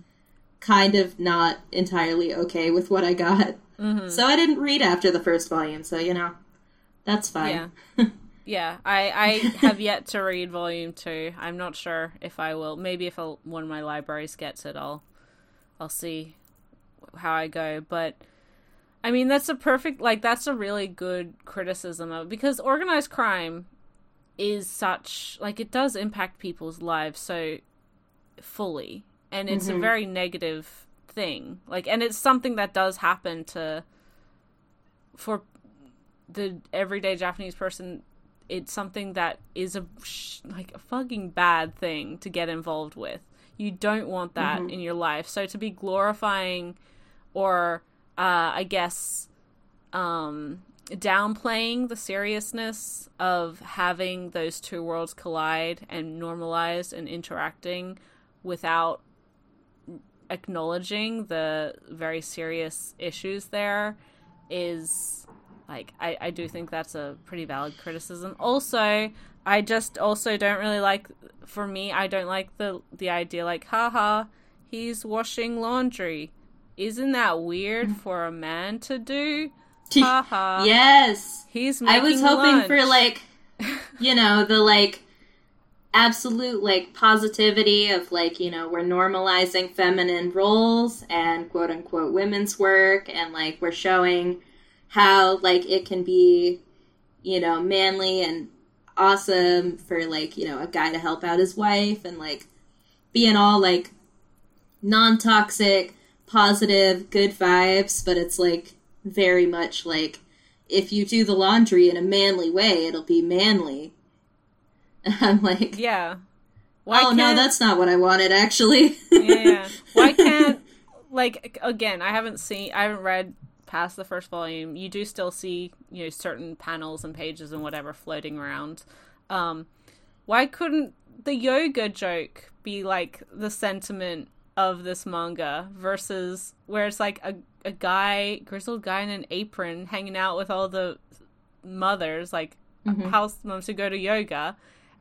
Speaker 2: kind of not entirely okay with what I got. Mm-hmm. So I didn't read after the first volume, so you know, that's fine.
Speaker 1: Yeah. Yeah, I I have yet to read volume two. I'm not sure if I will. Maybe if I'll, one of my libraries gets it, I'll I'll see how I go. But I mean, that's a perfect like that's a really good criticism of because organized crime is such like it does impact people's lives so fully, and it's mm-hmm. a very negative thing. Like, and it's something that does happen to for the everyday Japanese person it's something that is a like a fucking bad thing to get involved with. You don't want that mm-hmm. in your life. So to be glorifying or uh, I guess um, downplaying the seriousness of having those two worlds collide and normalize and interacting without acknowledging the very serious issues there is like I, I do think that's a pretty valid criticism. Also, I just also don't really like for me I don't like the the idea like haha he's washing laundry. Isn't that weird mm. for a man to do? Haha.
Speaker 2: yes.
Speaker 1: He's
Speaker 2: I was hoping
Speaker 1: lunch.
Speaker 2: for like you know, the like absolute like positivity of like, you know, we're normalizing feminine roles and quote unquote women's work and like we're showing how like it can be, you know, manly and awesome for like, you know, a guy to help out his wife and like being all like non-toxic, positive, good vibes, but it's like very much like if you do the laundry in a manly way, it'll be manly. And I'm like,
Speaker 1: yeah.
Speaker 2: Why oh no, that's not what I wanted actually.
Speaker 1: yeah. Why can't like again, I haven't seen I haven't read past the first volume, you do still see you know certain panels and pages and whatever floating around. Um, why couldn't the yoga joke be like the sentiment of this manga versus where it's like a a guy, grizzled guy in an apron, hanging out with all the mothers, like mm-hmm. house moms who go to yoga,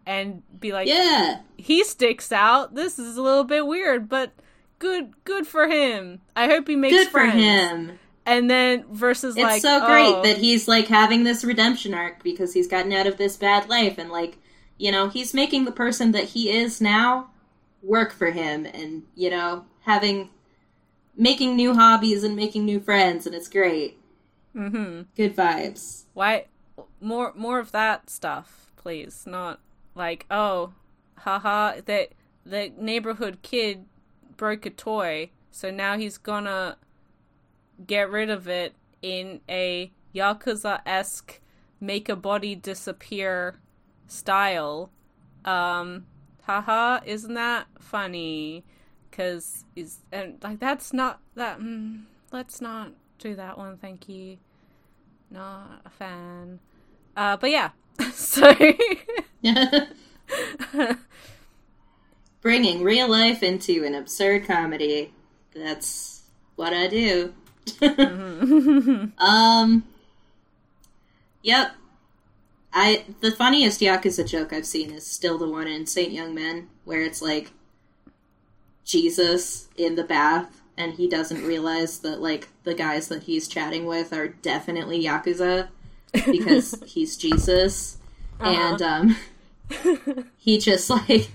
Speaker 1: and be like,
Speaker 2: yeah,
Speaker 1: he sticks out. This is a little bit weird, but good, good for him. I hope he makes
Speaker 2: good
Speaker 1: friends.
Speaker 2: for him
Speaker 1: and then versus
Speaker 2: it's
Speaker 1: like
Speaker 2: so great
Speaker 1: oh,
Speaker 2: that he's like having this redemption arc because he's gotten out of this bad life and like you know he's making the person that he is now work for him and you know having making new hobbies and making new friends and it's great
Speaker 1: mm-hmm.
Speaker 2: good vibes
Speaker 1: why more more of that stuff please not like oh haha that the neighborhood kid broke a toy so now he's gonna get rid of it in a Yakuza esque make a body disappear style. Um, haha, isn't that funny? Because is and like that's not that. Mm, let's not do that one. Thank you. Not a fan. Uh, but yeah. so.
Speaker 2: Bringing real life into an absurd comedy. That's what I do. um. Yep. I the funniest Yakuza joke I've seen is still the one in Saint Young Men where it's like Jesus in the bath and he doesn't realize that like the guys that he's chatting with are definitely Yakuza because he's Jesus. Uh-huh. And um he just like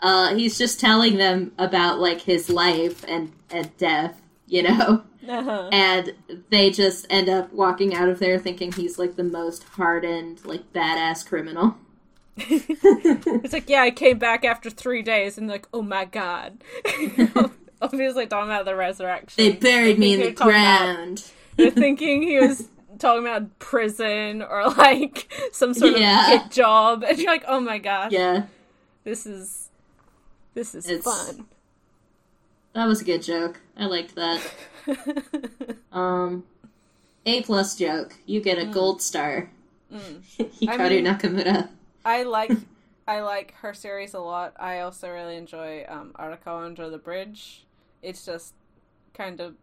Speaker 2: uh he's just telling them about like his life and and death, you know? Uh-huh. And they just end up walking out of there thinking he's like the most hardened, like badass criminal.
Speaker 1: it's like, yeah, I came back after three days, and like, oh my god. Obviously, talking about the resurrection.
Speaker 2: They buried me in the ground.
Speaker 1: About, they're thinking he was talking about prison or like some sort yeah. of job, and you're like, oh my gosh,
Speaker 2: yeah,
Speaker 1: this is this is it's, fun.
Speaker 2: That was a good joke. I liked that. um, A plus joke. You get a mm. gold star. Mm. Hikaru I mean, Nakamura.
Speaker 1: I like I like her series a lot. I also really enjoy um, Arakawa Under the Bridge. It's just kind of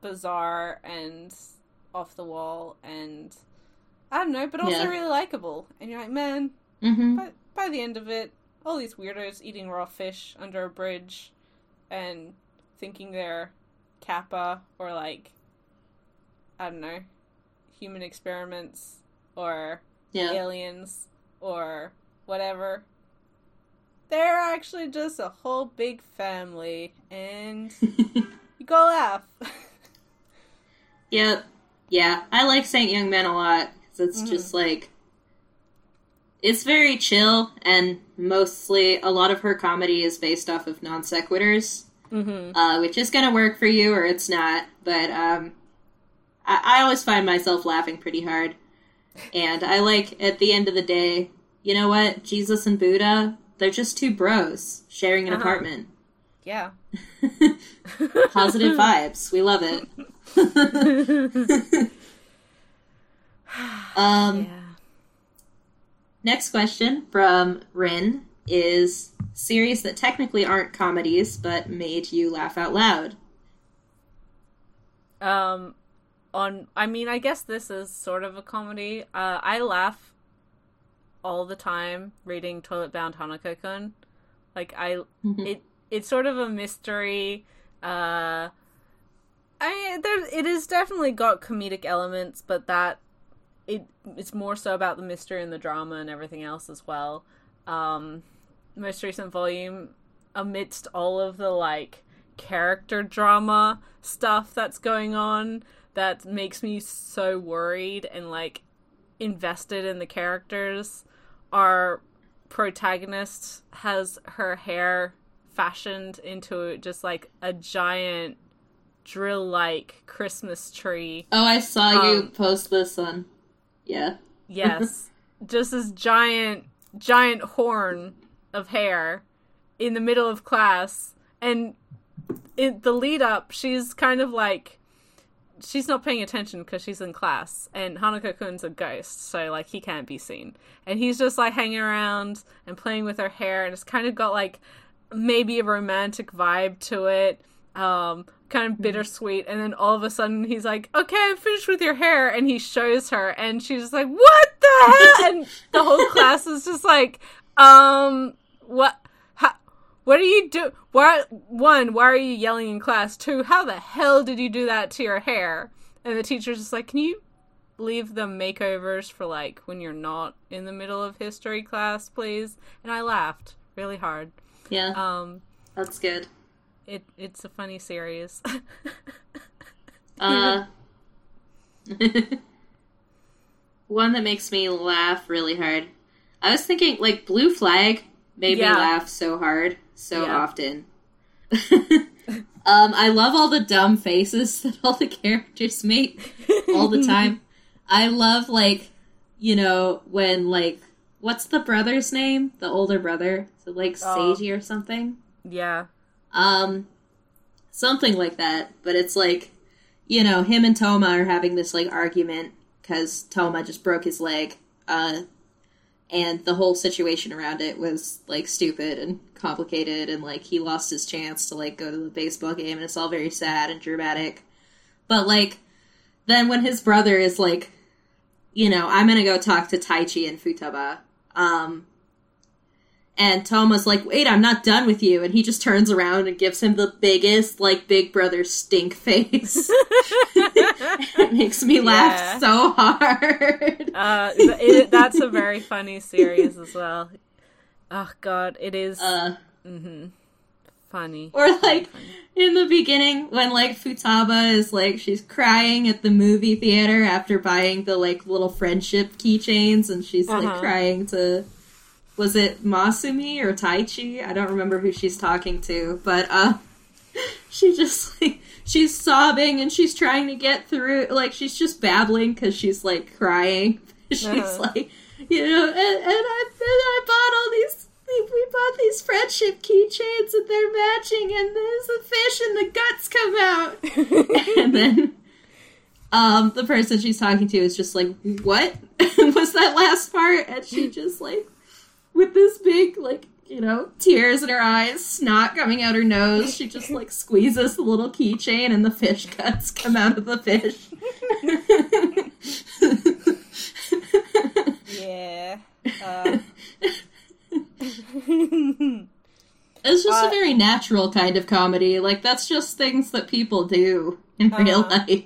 Speaker 1: bizarre and off the wall, and I don't know, but also yeah. really likable. And you're like, man,
Speaker 2: mm-hmm.
Speaker 1: by, by the end of it, all these weirdos eating raw fish under a bridge, and thinking they're kappa or like I don't know, human experiments or yeah. aliens or whatever. They're actually just a whole big family, and you go laugh.
Speaker 2: yep. Yeah, I like Saint Young Men a lot because it's mm-hmm. just like it's very chill, and mostly a lot of her comedy is based off of non sequiturs, mm-hmm. uh, which is gonna work for you or it's not. But um, I-, I always find myself laughing pretty hard, and I like at the end of the day, you know what? Jesus and Buddha, they're just two bros sharing an uh-huh. apartment.
Speaker 1: Yeah.
Speaker 2: Positive vibes. We love it. um, yeah. Next question from Rin is series that technically aren't comedies but made you laugh out loud.
Speaker 1: Um, on I mean, I guess this is sort of a comedy. Uh, I laugh all the time reading Toilet Bound Hanako-kun. Like I, mm-hmm. it it's sort of a mystery. Uh, I there it is definitely got comedic elements, but that it it's more so about the mystery and the drama and everything else as well. Um, most recent volume, amidst all of the like character drama stuff that's going on, that makes me so worried and like invested in the characters. Our protagonist has her hair fashioned into just like a giant drill like Christmas tree.
Speaker 2: Oh, I saw um, you post this one. Yeah.
Speaker 1: Yes. Just this giant, giant horn of hair in the middle of class. And in the lead up, she's kind of like, she's not paying attention because she's in class. And Hanako kun's a ghost, so like he can't be seen. And he's just like hanging around and playing with her hair. And it's kind of got like maybe a romantic vibe to it. Um, kind of mm-hmm. bittersweet and then all of a sudden he's like okay i'm finished with your hair and he shows her and she's just like what the hell and the whole class is just like um what how, what are you do why one why are you yelling in class? Two how the hell did you do that to your hair? And the teacher's just like can you leave the makeovers for like when you're not in the middle of history class please? And i laughed really hard.
Speaker 2: Yeah. Um that's good.
Speaker 1: it it's a funny series.
Speaker 2: uh, one that makes me laugh really hard. I was thinking like Blue Flag made yeah. me laugh so hard so yeah. often. um, I love all the dumb faces that all the characters make all the time. I love like you know when like what's the brother's name? The older brother, so like oh. Seiji or something.
Speaker 1: Yeah.
Speaker 2: Um, something like that. But it's like, you know, him and Toma are having this like argument because Toma just broke his leg. Uh, and the whole situation around it was like stupid and complicated and like he lost his chance to like go to the baseball game and it's all very sad and dramatic. But like then when his brother is like you know i'm gonna go talk to taichi and futaba um and Toma's like, wait, I'm not done with you. And he just turns around and gives him the biggest, like, big brother stink face. it makes me laugh yeah. so hard.
Speaker 1: Uh, it, that's a very funny series as well. Oh, God, it is. Uh, mm-hmm. Funny.
Speaker 2: Or, like, funny. in the beginning, when, like, Futaba is, like, she's crying at the movie theater after buying the, like, little friendship keychains, and she's, uh-huh. like, crying to was it Masumi or Taichi? I don't remember who she's talking to, but uh, she just like she's sobbing and she's trying to get through. Like she's just babbling because she's like crying. she's uh-huh. like, you know, and, and I and I bought all these. We bought these friendship keychains and they're matching, and there's a fish and the guts come out. and then um, the person she's talking to is just like, "What was that last part?" And she just like with this big, like, you know, tears in her eyes, snot coming out her nose. She just like squeezes the little keychain and the fish guts come out of the fish.
Speaker 1: yeah. Uh...
Speaker 2: it's just uh, a very natural kind of comedy. Like that's just things that people do in uh, real life.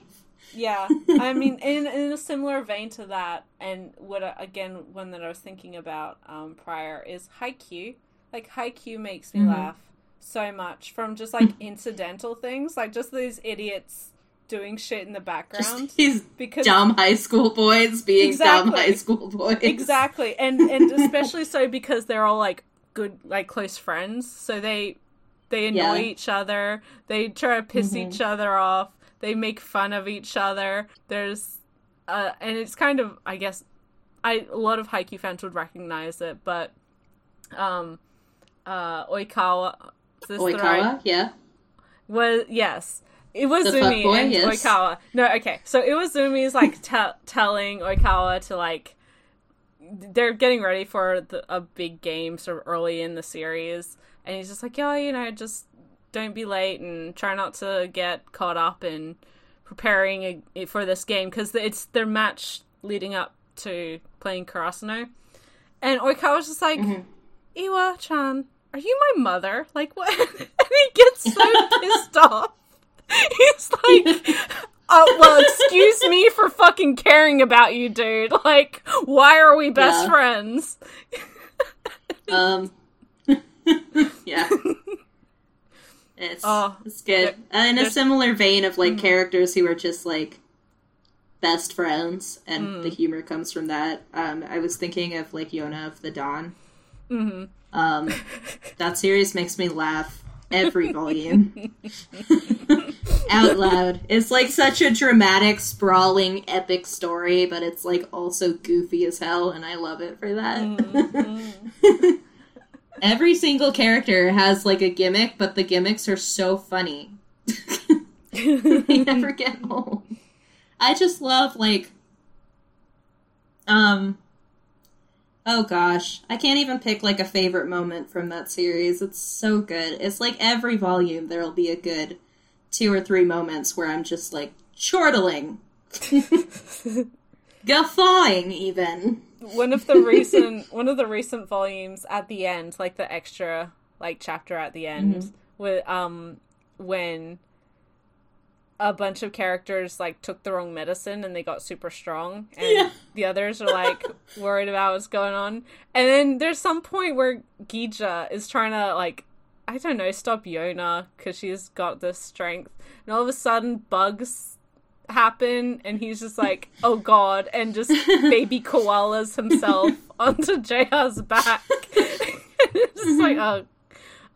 Speaker 1: Yeah, I mean, in in a similar vein to that, and what uh, again one that I was thinking about um, prior is Haikyuu. Like Haikyuu makes me mm-hmm. laugh so much from just like incidental things, like just these idiots doing shit in the background.
Speaker 2: Just these because dumb high school boys being exactly, dumb high school boys.
Speaker 1: Exactly, and and especially so because they're all like good, like close friends, so they they annoy yeah. each other. They try to piss mm-hmm. each other off. They make fun of each other. There's, uh, and it's kind of, I guess, I a lot of Haikyuu fans would recognize it, but, um, uh, Oikawa,
Speaker 2: Oikawa, right? yeah,
Speaker 1: was yes. It was the Zumi boy, and yes. Oikawa. No, okay. So it was Zumi's like te- telling Oikawa to like they're getting ready for the, a big game sort of early in the series, and he's just like, "Yo, you know, just don't be late and try not to get caught up in preparing a, for this game because it's their match leading up to playing Karasuno." And Oikawa was just like, mm-hmm. "Iwa-chan, are you my mother? Like what?" and he gets so pissed off. He's like, "Oh well, excuse me for fucking caring about you, dude. Like, why are we best yeah. friends?"
Speaker 2: um, yeah. It's, oh, it's good. in a similar vein of like mm. characters who are just like best friends, and mm. the humor comes from that. Um, I was thinking of like Yona of the Dawn. Mm-hmm. Um, that series makes me laugh every volume out loud. It's like such a dramatic, sprawling, epic story, but it's like also goofy as hell, and I love it for that. Mm-hmm. Every single character has like a gimmick, but the gimmicks are so funny. they never get old. I just love like um Oh gosh, I can't even pick like a favorite moment from that series. It's so good. It's like every volume there'll be a good two or three moments where I'm just like chortling. Guffawing even
Speaker 1: one of the recent one of the recent volumes at the end, like the extra like chapter at the end, mm-hmm. with um when a bunch of characters like took the wrong medicine and they got super strong and yeah. the others are like worried about what's going on and then there's some point where Kija is trying to like I don't know stop Yona because she's got this strength and all of a sudden bugs happen and he's just like oh god and just baby koalas himself onto Jae-ha's back. It's just mm-hmm. like oh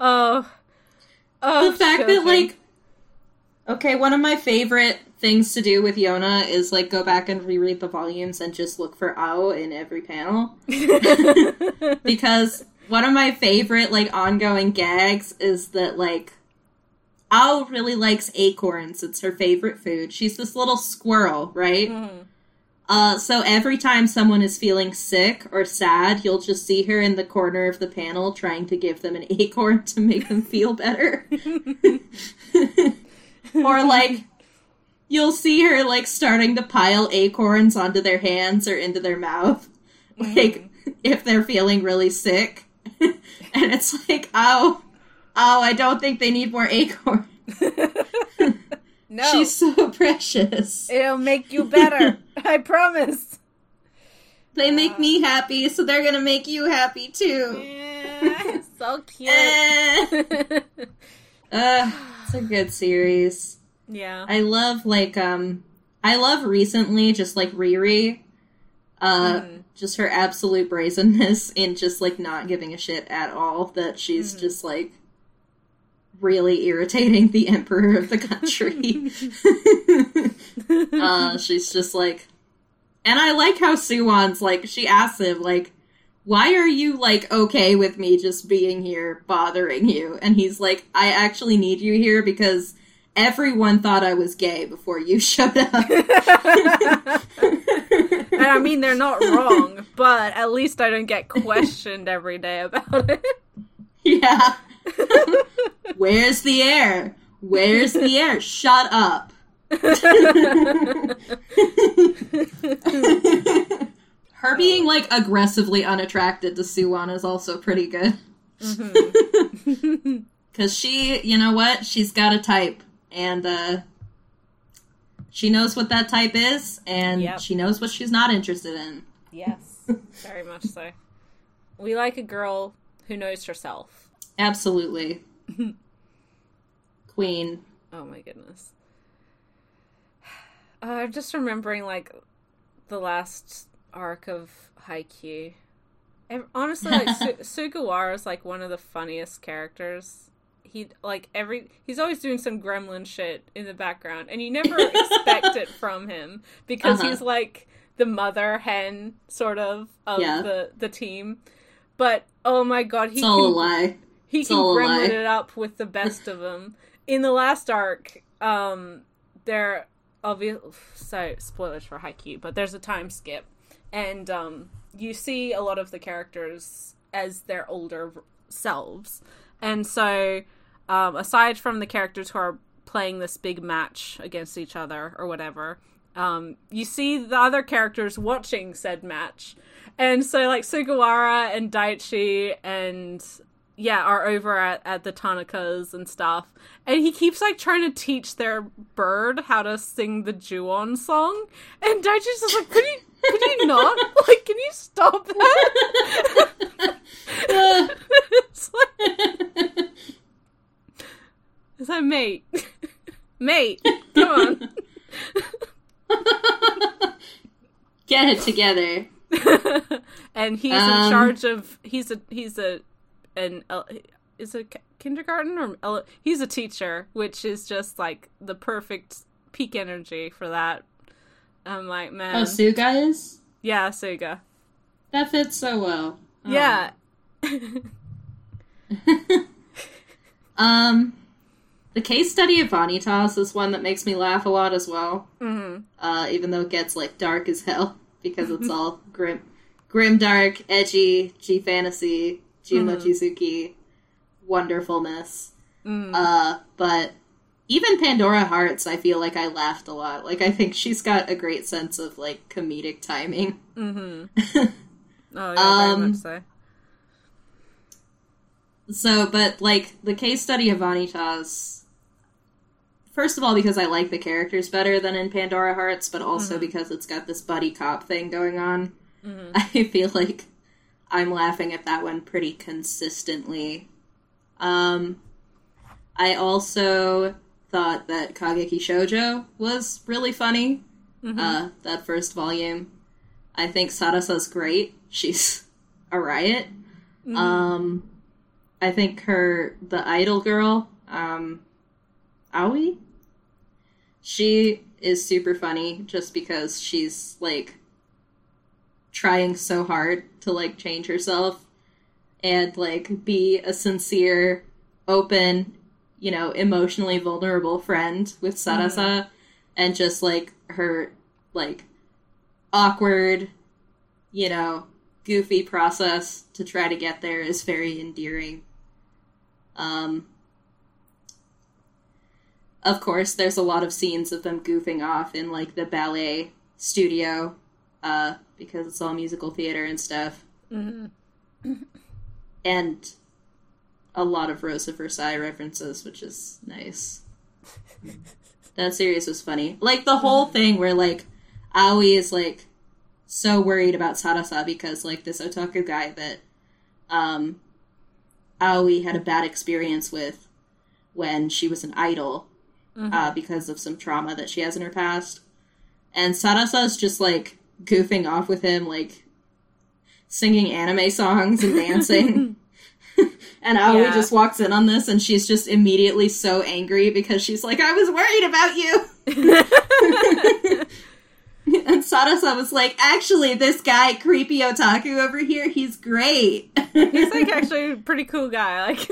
Speaker 1: oh
Speaker 2: oh the fact that like okay one of my favorite things to do with Yona is like go back and reread the volumes and just look for Ao in every panel. Because one of my favorite like ongoing gags is that like Ao really likes acorns. It's her favorite food. She's this little squirrel, right? Mm-hmm. Uh, so every time someone is feeling sick or sad, you'll just see her in the corner of the panel trying to give them an acorn to make them feel better. or like you'll see her like starting to pile acorns onto their hands or into their mouth. Like if they're feeling really sick. and it's like, oh, Oh, I don't think they need more acorns. no. She's so precious.
Speaker 1: It'll make you better. I promise.
Speaker 2: They make uh, me happy, so they're gonna make you happy too.
Speaker 1: Yeah, so cute.
Speaker 2: uh, it's a good series.
Speaker 1: Yeah.
Speaker 2: I love like um I love recently just like Riri. Uh mm. just her absolute brazenness in just like not giving a shit at all that she's mm. just like really irritating the emperor of the country. uh, she's just like, and I like how Suwon's like, she asks him, like, why are you like okay with me just being here bothering you? And he's like, I actually need you here because everyone thought I was gay before you showed up. and
Speaker 1: I mean, they're not wrong, but at least I don't get questioned every day about it.
Speaker 2: Yeah. Where's the air? Where's the air? Shut up. Her being like aggressively unattracted to Suwon is also pretty good. Because mm-hmm. she, you know what? She's got a type. And uh, she knows what that type is, and
Speaker 1: Yep.
Speaker 2: she knows what she's not interested in.
Speaker 1: Yes, very much so. We like a girl who knows herself.
Speaker 2: Absolutely. Queen.
Speaker 1: Oh my goodness. Uh, I'm just remembering like the last arc of Haikyuu. And honestly, like Su- Sugawara is like one of the funniest characters. He like every he's always doing some gremlin shit in the background, and you never expect it from him because
Speaker 2: Uh-huh.
Speaker 1: he's like the mother hen sort of of
Speaker 2: Yeah.
Speaker 1: the the team. But oh my god, he
Speaker 2: It's all a lie.
Speaker 1: He can gremlin it up with the best of them. In the last arc, um, there obviously so spoilers for Haikyuu, but there's a time skip, and um, you see a lot of the characters as their older selves, and so um, aside from the characters who are playing this big match against each other or whatever. Um, you see the other characters watching said match, and so like Sugawara and Daichi and yeah are over at, at the Tanakas and stuff, and he keeps like trying to teach their bird how to sing the Juon song, and Daichi's just like, could you could you not like can you stop that? it's like, like mate, mate, come on.
Speaker 2: Get it together.
Speaker 1: and he's
Speaker 2: Um,
Speaker 1: in charge of he's a he's a an is a kindergarten or ele- he's a teacher which is just like the perfect peak energy for that i'm like man
Speaker 2: Oh, Suga is?
Speaker 1: yeah suga
Speaker 2: That fits so well. Oh.
Speaker 1: yeah
Speaker 2: Um, the case study of Vanitas is one that makes me laugh a lot as well.
Speaker 1: hmm
Speaker 2: Uh, even though it gets like dark as hell because it's all grim, grim, dark, edgy, G fantasy, Jun Mochizuki, wonderfulness.
Speaker 1: mm
Speaker 2: Uh, but even Pandora Hearts, I feel like I laughed a lot. Like I think she's got a great sense of like comedic timing.
Speaker 1: hmm oh yeah very
Speaker 2: Um,
Speaker 1: much so
Speaker 2: So, but like the case study of Vanitas, first of all, because I like the characters better than in Pandora Hearts, but also because it's got this buddy cop thing going on,
Speaker 1: Mhm.
Speaker 2: I feel like I'm laughing at that one pretty consistently. Um, I also thought that Kageki Shoujo was really funny.
Speaker 1: Mhm.
Speaker 2: Uh, that first volume. I think Sarasa's great. She's a riot.
Speaker 1: Mhm.
Speaker 2: Um, I think her the idol girl, um, Aoi. She is super funny just because she's like trying so hard to like change herself and like be a sincere, open, you know, emotionally vulnerable friend with Sarasa and just like her like awkward, you know, goofy process to try to get there is very endearing. Um, of course, there's a lot of scenes of them goofing off in like the ballet studio, uh, because it's all musical theater and stuff,
Speaker 1: Mhm.
Speaker 2: and a lot of Rose of Versailles references, which is nice. that series was funny. Like the whole thing where like Aoi is like so worried about Sarasa because like this otaku guy that um Aoi had a bad experience with when she was an idol uh, because of some trauma that she has in her past. And Sarasa's just like goofing off with him, like singing anime songs and dancing. and Aoi
Speaker 1: Yeah.
Speaker 2: just walks in on this and she's just immediately so angry because she's like, I was worried about you. and Sarasa was like, actually, this guy, creepy otaku over here, he's great.
Speaker 1: he's like actually a pretty cool guy like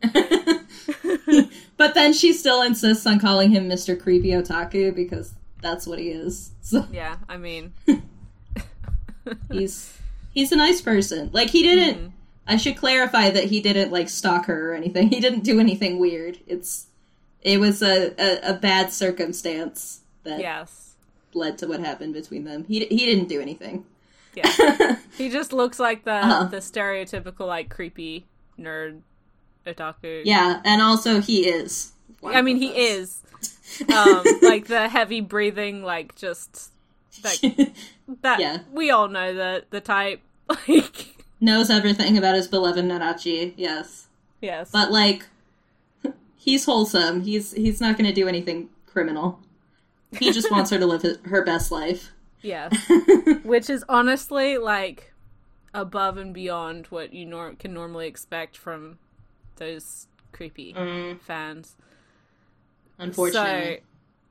Speaker 2: but then she still insists on calling him Mr. Creepy Otaku because that's what he is. So
Speaker 1: yeah i mean
Speaker 2: he's he's a nice person. Like he didn't I should clarify that he didn't like stalk her or anything. He didn't do anything weird. It's it was a, a, a bad circumstance that
Speaker 1: yes
Speaker 2: led to what happened between them. He he didn't do anything.
Speaker 1: yeah he just looks like the
Speaker 2: Uh-huh.
Speaker 1: the stereotypical like creepy nerd otaku
Speaker 2: Yeah, and also he is.
Speaker 1: I mean, he is. Um, like the heavy breathing, like just like that. Yeah. We all know the the type. Like
Speaker 2: knows everything about his beloved Narachi. Yes.
Speaker 1: Yes.
Speaker 2: But like, he's wholesome. He's he's not going to do anything criminal. He just wants her to live her best life.
Speaker 1: Yes. Which is honestly like above and beyond what you nor- can normally expect from those creepy mm. fans.
Speaker 2: Unfortunately.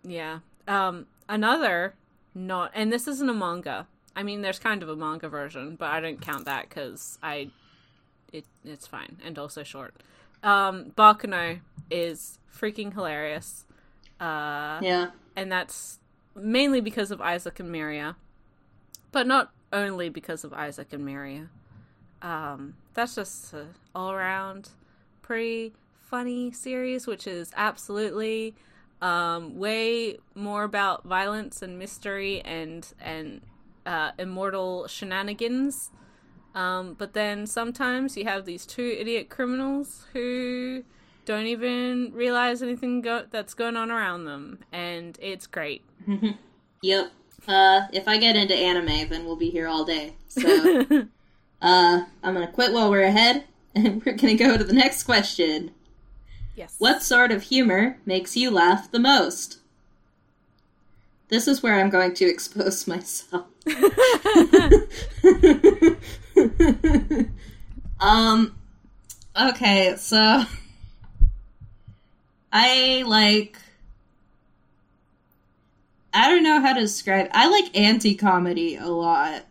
Speaker 1: So, yeah. Um, another not, and this isn't a manga. I mean, there's kind of a manga version, but I don't count that because I, it it's fine and also short. Um, Baccano is freaking hilarious. Uh,
Speaker 2: yeah,
Speaker 1: and that's mainly because of Isaac and Miria, but not only because of Isaac and Miria. Um, that's just all around pretty funny series, which is absolutely um, way more about violence and mystery and and uh, immortal shenanigans. Um, but then sometimes you have these two idiot criminals who don't even realize anything go- that's going on around them, and it's great.
Speaker 2: yep. Uh, if I get into anime, then we'll be here all day. So, uh, I'm gonna quit while we're ahead, and we're gonna go to the next question.
Speaker 1: Yes.
Speaker 2: What sort of humor makes you laugh the most? This is where I'm going to expose myself. um okay, so I like I don't know how to describe. I like anti-comedy a lot.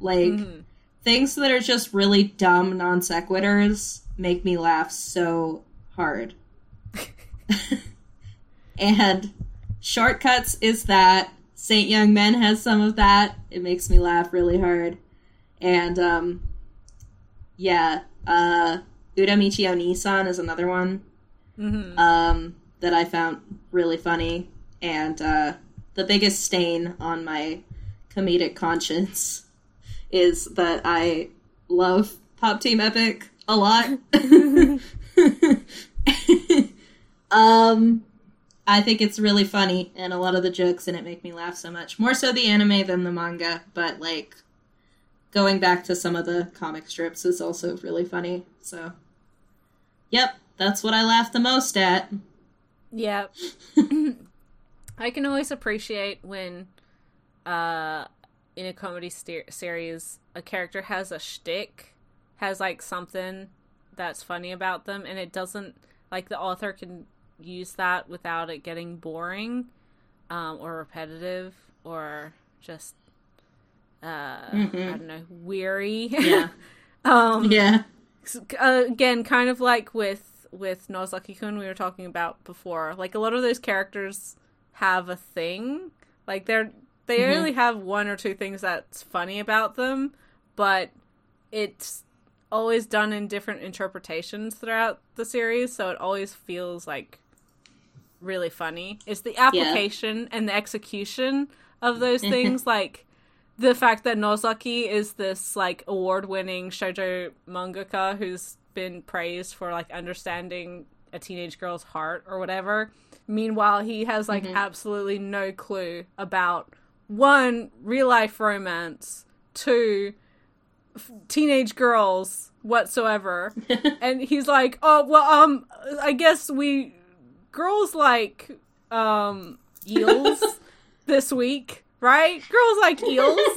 Speaker 2: Like mm-hmm. things that are just really dumb non sequiturs make me laugh so hard. and shortcuts is that Saint Young Men has some of that. It makes me laugh really hard. And um yeah, uh Uramichi Onisan is another one. Mm-hmm. Um that I found really funny and uh the biggest stain on my comedic conscience is that I love Pop Team Epic a lot. Um, I think it's really funny, and a lot of the jokes in it make me laugh so much. More so the anime than the manga, but like going back to some of the comic strips is also really funny. So, yep, that's what I laugh the most at.
Speaker 1: Yeah. I can always appreciate when, uh, in a comedy series, a character has a shtick, has like something that's funny about them, and it doesn't like the author can use that without it getting boring um, or repetitive or just uh, mm-hmm. I don't know weary.
Speaker 2: Yeah.
Speaker 1: um,
Speaker 2: yeah.
Speaker 1: Again, kind of like with with Nozaki Kun we were talking about before. Like a lot of those characters have a thing. Like they're they mm-hmm. only have one or two things that's funny about them, but it's always done in different interpretations throughout the series, so it always feels like really funny. It's the application yeah. and the execution of those things, like the fact that Nozaki is this like award-winning shoujo mangaka who's been praised for like understanding a teenage girl's heart or whatever. Meanwhile, he has like mm-hmm. absolutely no clue about one real life romance, two f- teenage girls whatsoever. and he's like, "Oh, well um I guess we girls like um eels this week, right? Girls like eels.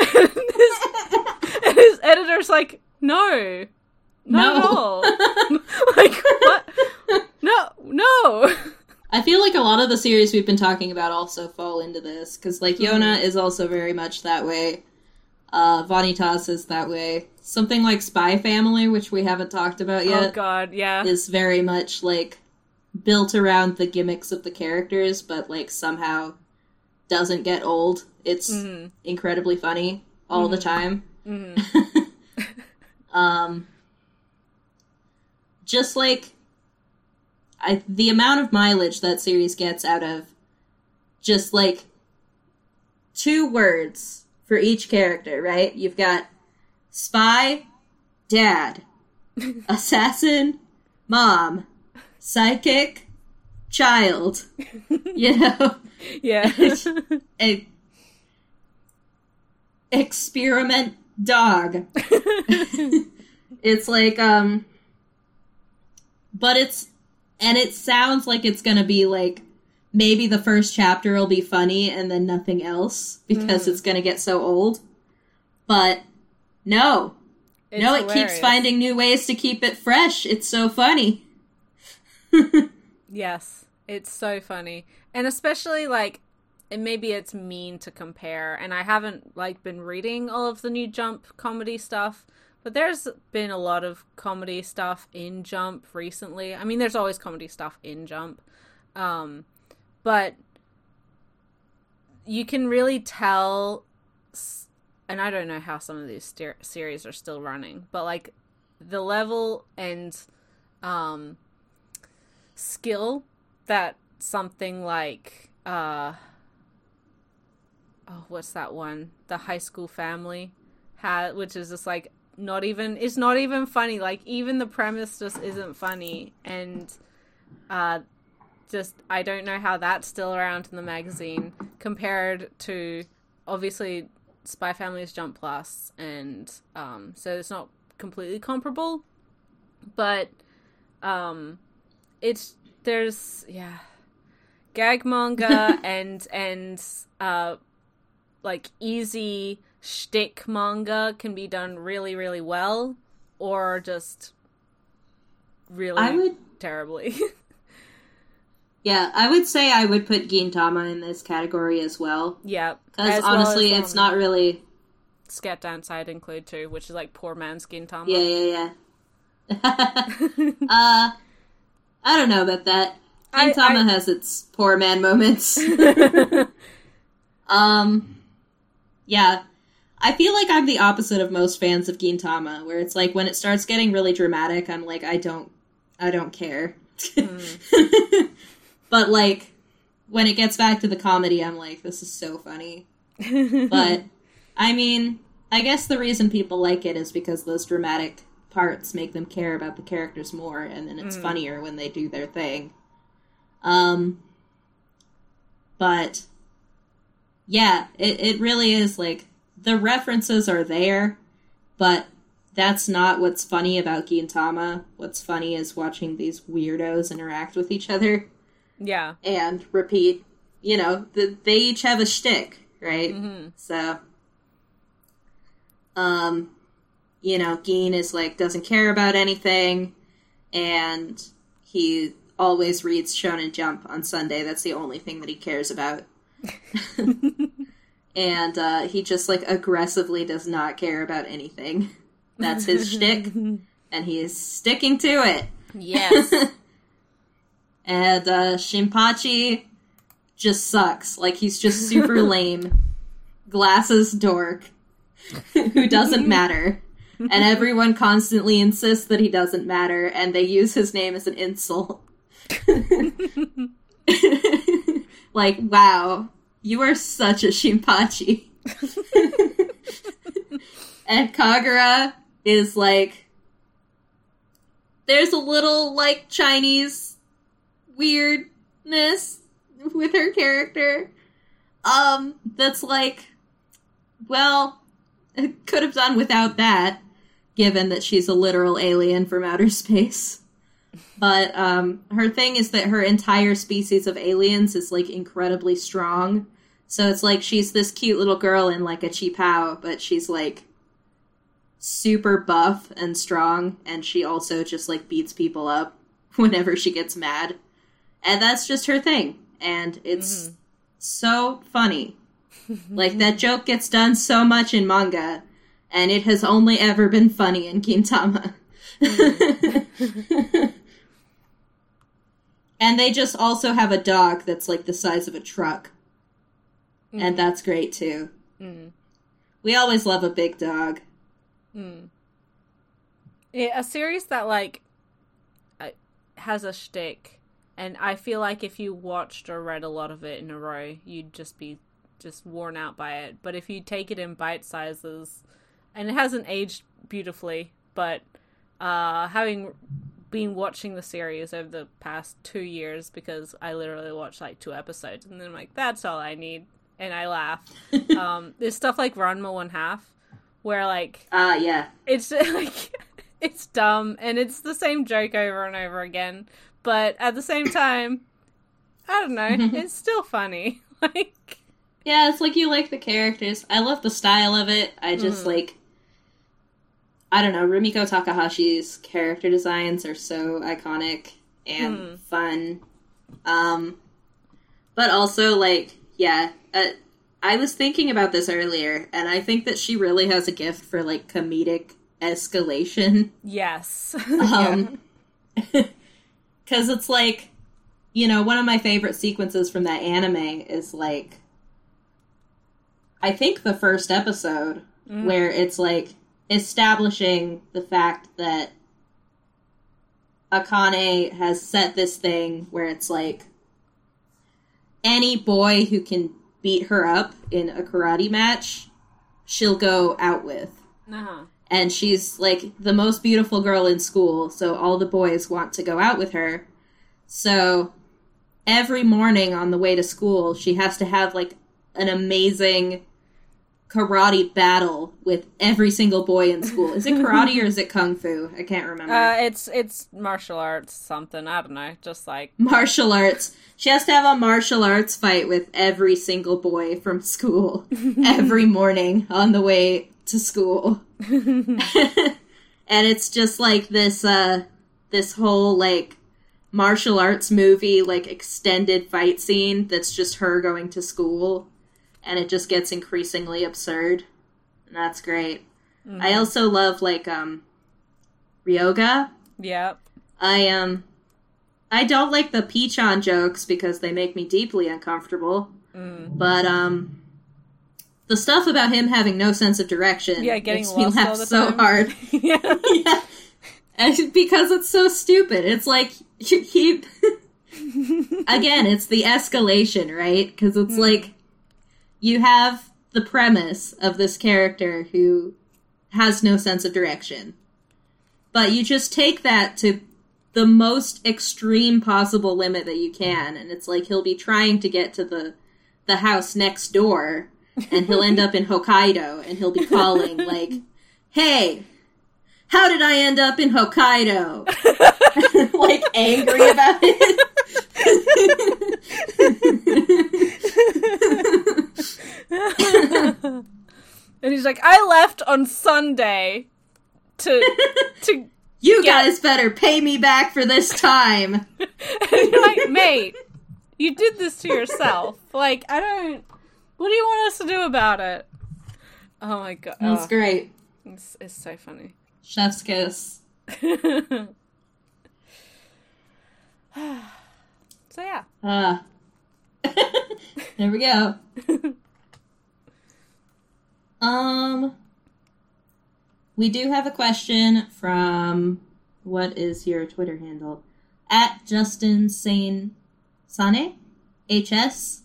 Speaker 1: and, his, and his editor's like, no, not no. at all. like what? No, no.
Speaker 2: I feel like a lot of the series we've been talking about also fall into this because, like, Yona mm. is also very much that way. Uh, Vanitas is that way. Something like Spy Family, which we haven't talked about yet. Oh
Speaker 1: God, yeah,
Speaker 2: is very much like built around the gimmicks of the characters, but like somehow doesn't get old. It's mm-hmm. incredibly funny all mm-hmm. the time. Mm-hmm. um, just like I, the amount of mileage that series gets out of just like two words for each character, right? You've got spy, dad, assassin, mom, psychic child. you know?
Speaker 1: Yeah.
Speaker 2: a experiment dog. it's like um but it's and it sounds like it's going to be like maybe the first chapter will be funny and then nothing else because mm. it's going to get so old. But no. It's no, hilarious. it keeps finding new ways to keep it fresh. It's so funny.
Speaker 1: yes, it's so funny. And especially like and maybe it's mean to compare and I haven't like been reading all of the new Jump comedy stuff, but there's been a lot of comedy stuff in Jump recently. I mean, there's always comedy stuff in Jump. Um but you can really tell and I don't know how some of these ster- series are still running, but like the level and um skill that something like uh oh what's that one? The high school family had which is just like not even it's not even funny. Like even the premise just isn't funny. And uh just i don't know how that's still around in the magazine compared to obviously spy families jump plus and um so it's not completely comparable. But um it's there's yeah gag manga and and uh like easy shtick manga can be done really really well or just really I would terribly.
Speaker 2: yeah, I would say I would put Gintama in this category as well.
Speaker 1: Yeah,
Speaker 2: because honestly, well as, um, it's not really.
Speaker 1: Sket Dance I'd include too, which is like poor man's Gintama.
Speaker 2: Yeah, yeah, yeah. uh, I don't know about that. Gintama I, I... has its poor man moments. um, yeah. I feel like I'm the opposite of most fans of Gintama, where it's like when it starts getting really dramatic, I'm like, I don't, I don't care. Mm. but like when it gets back to the comedy, I'm like, this is so funny. but I mean, I guess the reason people like it is because those dramatic parts make them care about the characters more, and then it's mm. funnier when they do their thing. Um, but yeah, it, it really is like the references are there, but that's not what's funny about Gintama. What's funny is watching these weirdos interact with each other.
Speaker 1: Yeah.
Speaker 2: And repeat, you know, the, they each have a shtick, right? Mm-hmm. So, um, you know, Gin is like, doesn't care about anything, and he always reads Shonen Jump on Sunday. That's the only thing that he cares about. and uh, he just like aggressively does not care about anything. That's his shtick, and he is sticking to it.
Speaker 1: Yes.
Speaker 2: and uh, Shinpachi just sucks. Like he's just super lame, glasses dork, who doesn't matter. And everyone constantly insists that he doesn't matter, and they use his name as an insult. like, wow, you are such a Shinpachi. and Kagura is like, there's a little, like, Chinese weirdness with her character. Um, that's like, well, it could have done without that, given that she's a literal alien from outer space. But um, her thing is that her entire species of aliens is like incredibly strong. So it's like she's this cute little girl in like a qipao, but she's like super buff and strong, and she also just like beats people up whenever she gets mad. And that's just her thing. And it's mm-hmm. so funny. like that joke gets done so much in manga, and it has only ever been funny in Gintama. Mm. And they just also have a dog that's like the size of a truck. Mm. And that's great too. Mm. We always love a big dog.
Speaker 1: Mm. Yeah, a series that like uh, has a shtick, and I feel like if you watched or read a lot of it in a row, you'd just be just worn out by it. But if you take it in bite sizes, and it hasn't aged beautifully, but uh, having been watching the series over the past two years because I literally watched like two episodes and then I'm like, that's all I need. And I laugh. um, there's stuff like Ranma One Half where like
Speaker 2: Ah, uh, yeah.
Speaker 1: It's like it's dumb and it's the same joke over and over again. But at the same time, I don't know, it's still funny. like
Speaker 2: Yeah, it's like you like the characters. I love the style of it. I just mm. like I don't know, Rumiko Takahashi's character designs are so iconic and mm. fun. Um, but also, like, yeah, uh, I was thinking about this earlier, and I think that she really has a gift for, like, comedic escalation.
Speaker 1: Yes.
Speaker 2: um, because it's like, you know, one of my favorite sequences from that anime is, like, I think the first episode, mm. where it's like, establishing the fact that Akane has set this thing where it's like any boy who can beat her up in a karate match, she'll go out with. Uh-huh. And she's like the most beautiful girl in school, so all the boys want to go out with her. So every morning on the way to school, she has to have like an amazing karate battle with every single boy in school. Is it karate or is it kung fu? I can't remember.
Speaker 1: Uh, it's it's martial arts something. I don't know. Just like
Speaker 2: martial arts. She has to have a martial arts fight with every single boy from school every morning on the way to school. and it's just like this uh this whole like martial arts movie like extended fight scene that's just her going to school and it just gets increasingly absurd. And that's great. Mm-hmm. I also love like um Ryoga.
Speaker 1: Yep.
Speaker 2: I um I don't like the P-chan jokes because they make me deeply uncomfortable. Mm. But um the stuff about him having no sense of direction
Speaker 1: yeah, getting makes me laugh
Speaker 2: so hard. yeah. yeah. And because it's so stupid. It's like he again, it's the escalation, right? Because it's mm. like you have the premise of this character who has no sense of direction. But you just take that to the most extreme possible limit that you can and it's like he'll be trying to get to the the house next door and he'll end up in Hokkaido and he'll be calling like, "Hey, how did I end up in Hokkaido?" like angry about it.
Speaker 1: and he's like, I left on Sunday to to
Speaker 2: You get... guys better pay me back for this time.
Speaker 1: and you're like, mate, you did this to yourself. Like, I don't what do you want us to do about it? Oh my god.
Speaker 2: That's oh. great.
Speaker 1: It's, it's so funny.
Speaker 2: Chef's kiss.
Speaker 1: so yeah.
Speaker 2: Ah. Uh, there we go. Um, we do have a question from what is your Twitter handle? At Justin Sane Sane HS.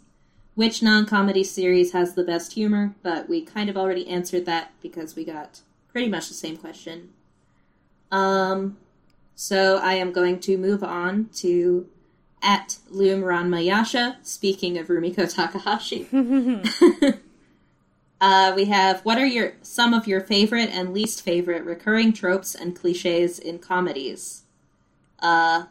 Speaker 2: Which non comedy series has the best humor? But we kind of already answered that because we got pretty much the same question. Um, so I am going to move on to at Loom Ranmayasha, speaking of Rumiko Takahashi. Uh, we have what are your some of your favorite and least favorite recurring tropes and cliches in comedies? Uh,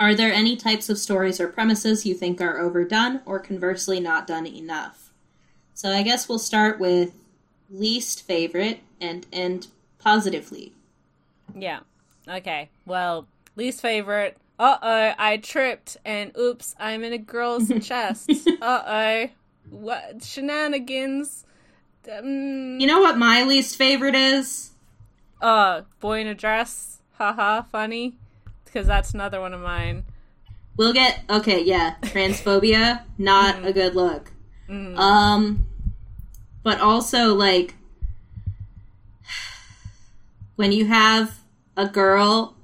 Speaker 2: are there any types of stories or premises you think are overdone or conversely not done enough? So I guess we'll start with least favorite and end positively.
Speaker 1: Yeah. Okay. Well, least favorite. Uh oh, I tripped and oops, I'm in a girl's chest. Uh oh what shenanigans.
Speaker 2: Um, you know what my least favorite is?
Speaker 1: Uh, boy in a dress. Haha, funny. Because that's another one of mine.
Speaker 2: We'll get okay. Yeah, transphobia, not mm. a good look. Mm. Um, but also like when you have a girl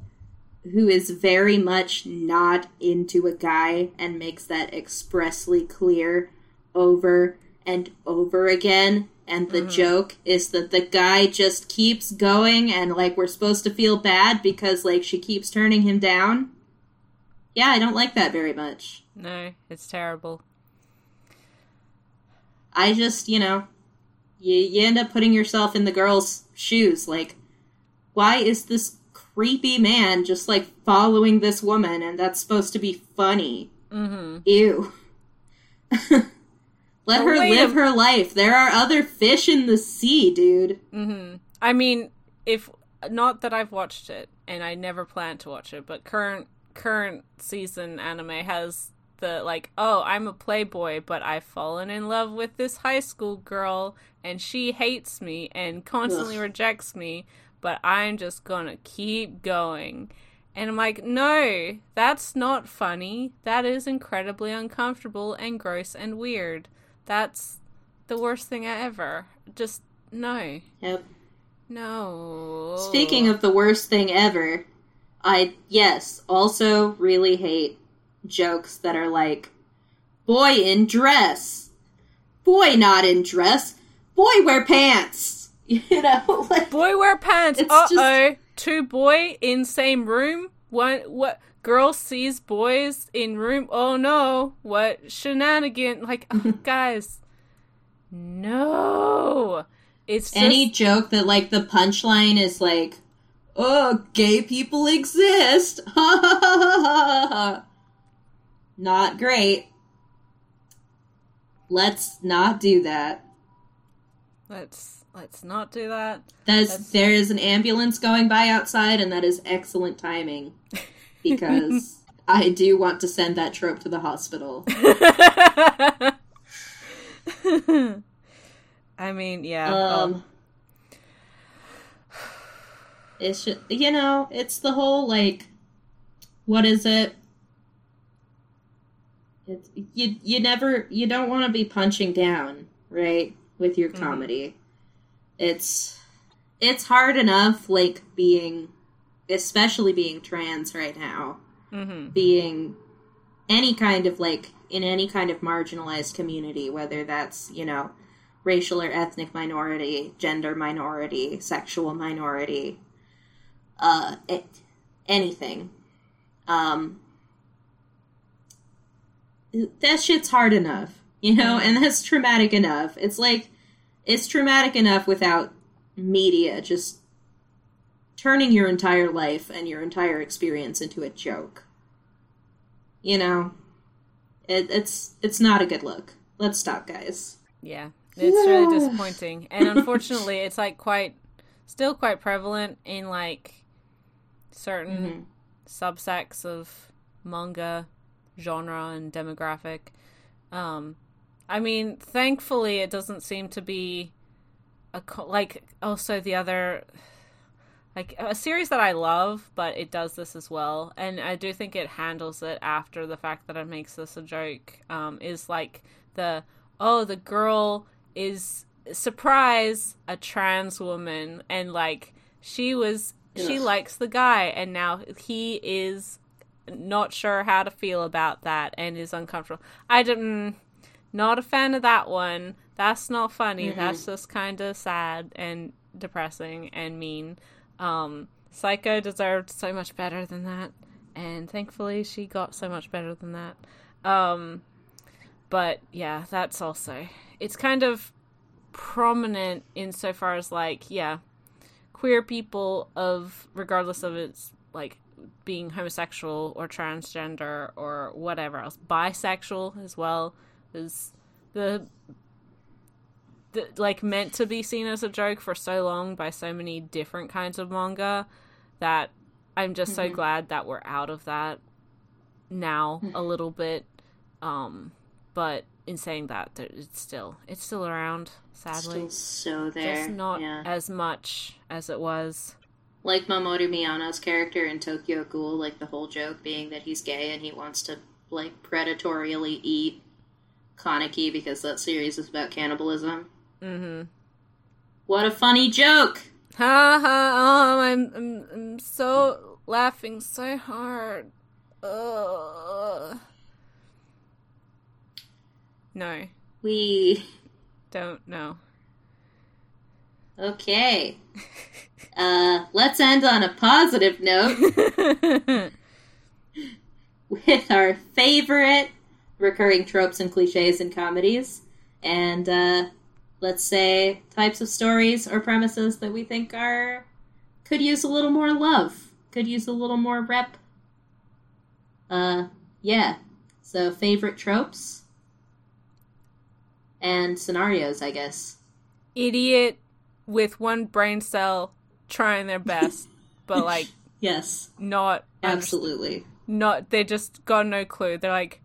Speaker 2: who is very much not into a guy and makes that expressly clear over and over again and the mm-hmm. joke is that the guy just keeps going and like we're supposed to feel bad because like she keeps turning him down. Yeah, I don't like that very much.
Speaker 1: No, it's terrible.
Speaker 2: I just, you know, you, you end up putting yourself in the girl's shoes. Like, why is this creepy man just like following this woman and that's supposed to be funny? Mm-hmm. Ew. Let her live a... her life. There are other fish in the sea, dude.
Speaker 1: Mm-hmm. I mean, if not that I've watched it, and I never plan to watch it, but current current season anime has the like, oh, I'm a playboy, but I've fallen in love with this high school girl, and she hates me and constantly Ugh. rejects me, but I'm just gonna keep going. And I'm like, no, that's not funny. That is incredibly uncomfortable and gross and weird. That's the worst thing ever. Just no.
Speaker 2: Yep.
Speaker 1: No.
Speaker 2: Speaking of the worst thing ever, I yes, also really hate jokes that are like boy in dress. Boy not in dress. Boy wear pants. You know, like,
Speaker 1: boy wear pants. Uh oh. Two boy in same room. One what girl sees boys in room. Oh no, what shenanigan? Like, oh, guys, no. It's just...
Speaker 2: any joke that like the punchline is like, "Oh, gay people exist." not great. Let's not do that.
Speaker 1: Let's let's not do that.
Speaker 2: That's... there is an ambulance going by outside, and that is excellent timing. because I do want to send that trope to the hospital.
Speaker 1: I mean, yeah. Um,
Speaker 2: um, it's just, you know, it's the whole like, what is it? It's, you you never you don't want to be punching down, right? With your mm-hmm. comedy, mm-hmm. It's it's hard enough like being especially being trans right now, mm-hmm. being any kind of like in any kind of marginalized community, whether that's, you know, racial or ethnic minority, gender minority, sexual minority, uh, it, anything. Um, that shit's hard enough, you know, mm-hmm. and that's traumatic enough. It's like, it's traumatic enough without media just turning your entire life and your entire experience into a joke. You know, it, it's it's not a good look. Let's stop, guys.
Speaker 1: Yeah, it's really disappointing, and unfortunately, it's like quite still quite prevalent in like certain mm-hmm. subsects of manga genre and demographic. Um, I mean, thankfully, it doesn't seem to be a co- like also the other like a series that I love, but it does this as well, and I do think it handles it after the fact that it makes this a joke. Um, is like the oh the girl is surprise a trans woman, and like she was she likes the guy, and now he is not sure how to feel about that and is uncomfortable. I didn't not a fan of that one. That's not funny. Mm-hmm. That's just kind of sad and depressing and mean. Um, Psycho deserved so much better than that, and thankfully she got so much better than that. Um, but yeah, that's also it's kind of prominent insofar as like yeah, queer people of regardless of its like being homosexual or transgender or whatever else, bisexual as well is the the like meant to be seen as a joke for so long by so many different kinds of manga that I'm just mm-hmm. so glad that we're out of that now a mm-hmm. little bit. Um, but in saying that, it's still it's still around. Sadly,
Speaker 2: still so there,
Speaker 1: just not
Speaker 2: yeah.
Speaker 1: as much as it was.
Speaker 2: Like Mamoru Miyano's character in Tokyo Ghoul, like the whole joke being that he's gay and he wants to like predatorially eat Kaneki because that series is about cannibalism. Mm-hmm. What a funny joke!
Speaker 1: Ha ha! Oh, I'm, I'm, I'm so laughing so hard. Ugh. No.
Speaker 2: We
Speaker 1: don't know.
Speaker 2: Okay. Uh, let's end on a positive note with our favorite recurring tropes and cliches in comedies. And uh, let's say types of stories or premises that we think are could use a little more love, could use a little more rep. Uh, yeah. So favorite tropes and scenarios, I guess.
Speaker 1: Idiot with one brain cell trying their best, but like
Speaker 2: yes,
Speaker 1: not
Speaker 2: absolutely
Speaker 1: not. They just got no clue. They're like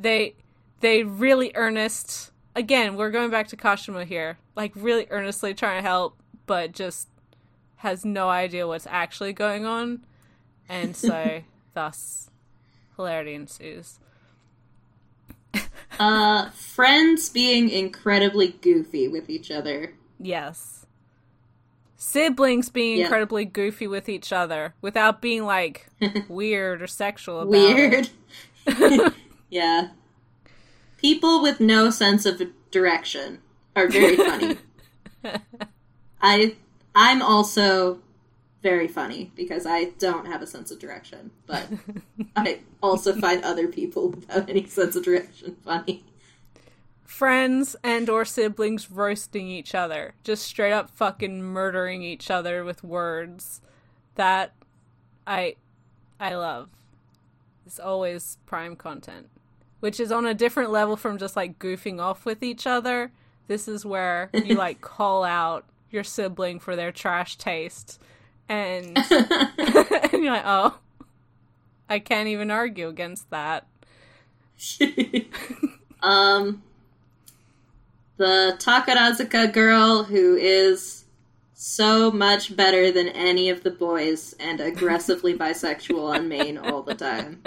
Speaker 1: they they really earnest. Again, we're going back to Kashima here. Like really earnestly trying to help, but just has no idea what's actually going on, and so thus hilarity ensues.
Speaker 2: uh, friends being incredibly goofy with each other.
Speaker 1: Yes. Siblings being yep. incredibly goofy with each other without being like weird or sexual about Weird.
Speaker 2: yeah. People with no sense of direction are very funny. I I'm also very funny because I don't have a sense of direction, but I also find other people without any sense of direction funny.
Speaker 1: Friends and or siblings roasting each other, just straight up fucking murdering each other with words. That I I love. It's always prime content, which is on a different level from just like goofing off with each other. This is where you like call out your sibling for their trash taste and, and you're like, oh, I can't even argue against that.
Speaker 2: um, the Takarazuka girl who is so much better than any of the boys and aggressively bisexual on main all the time.